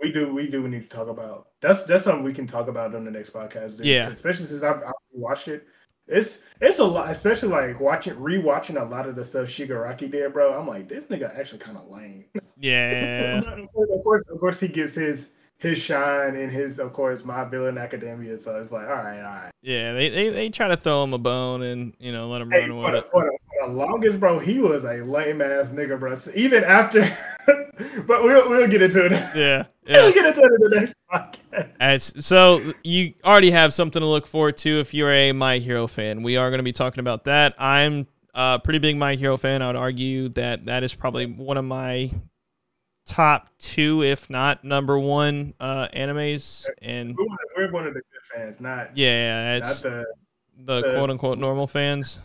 We do, we do need to talk about. That's that's something we can talk about on the next podcast. dude, Yeah. especially since I've, I've watched it. It's it's a lot, especially like watching rewatching a lot of the stuff Shigaraki did, bro. I'm like, this nigga actually kind of lame. yeah. of course, of course, he gets his his shine and his, of course, my villain academia. So it's like, all right, all right. Yeah, they, they, they try to throw him a bone and, you know, let him Hey, run for with the, it. for, the, for the longest, bro, he was a lame ass nigga, bro. So even after, but we'll we'll get into it. Yeah. We'll Yeah. get into it in the next podcast. As, so you already have something to look forward to if you're a My Hero fan. We are going to be talking about that. I'm a pretty big My Hero fan. I would argue that that is probably one of my top two, if not number one, uh, animes. And We're one, of, we're one of the good fans, not yeah, not it's the the the- quote unquote normal fans.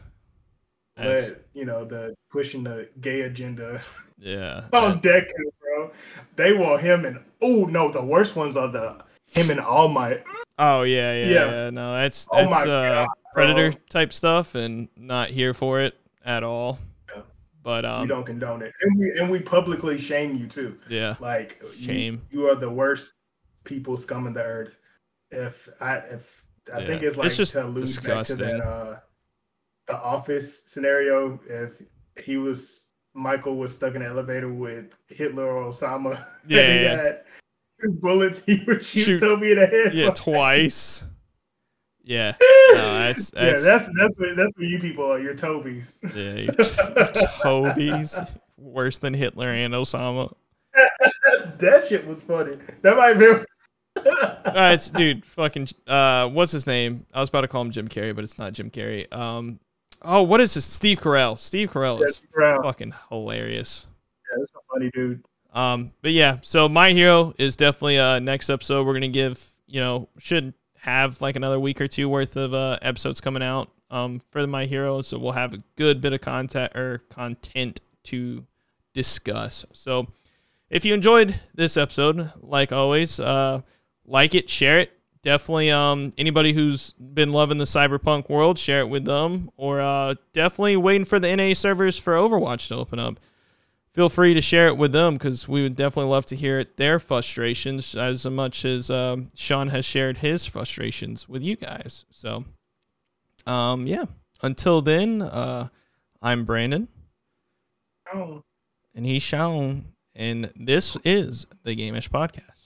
That's- but, you know the pushing the gay agenda yeah. on Deku, bro. They want him and oh no, the worst ones are the him and All Might. Oh yeah, yeah, Yeah. yeah. No, that's Oh that's my uh, God, predator type stuff, and not here for it at all. But we um, don't condone it, and we and we publicly shame you too. yeah, Like you- Shame. You, are the worst people scumming the earth. If I if I Yeah. think it's like It's just to allude disgusting. back to that uh, the office scenario. If he was Michael was stuck in an elevator with Hitler or Osama, Yeah, yeah. bullets, he would shoot, Shoot. Toby in the head. Yeah, twice. Yeah. No, that's yeah, that's that's that's what that's what you people are. You're Tobies. yeah, you're Toby's worse than Hitler and Osama. that shit was funny. That might be. All right, it's dude, fucking uh, what's his name? I was about to call him Jim Carrey, but it's not Jim Carrey. Um, oh, what is this? Steve Carell. Steve Carell is Carell. fucking hilarious. Yeah, that's a funny dude. Um, but yeah, so my hero is definitely uh next episode. We're gonna give you know should have like another week or two worth of uh episodes coming out um for my hero, so we'll have a good bit of content or content to discuss. So if you enjoyed this episode, like always, uh like it, share it. Definitely um anybody who's been loving the cyberpunk world, share it with them. Or uh definitely waiting for the NA servers for Overwatch to open up feel free to share it with them because we would definitely love to hear their frustrations as much as um, Chaunn has shared his frustrations with you guys. So, um, yeah. Until then, uh, I'm Brandon Oh. and he's Chaunn, and this is the Gameish Podcast.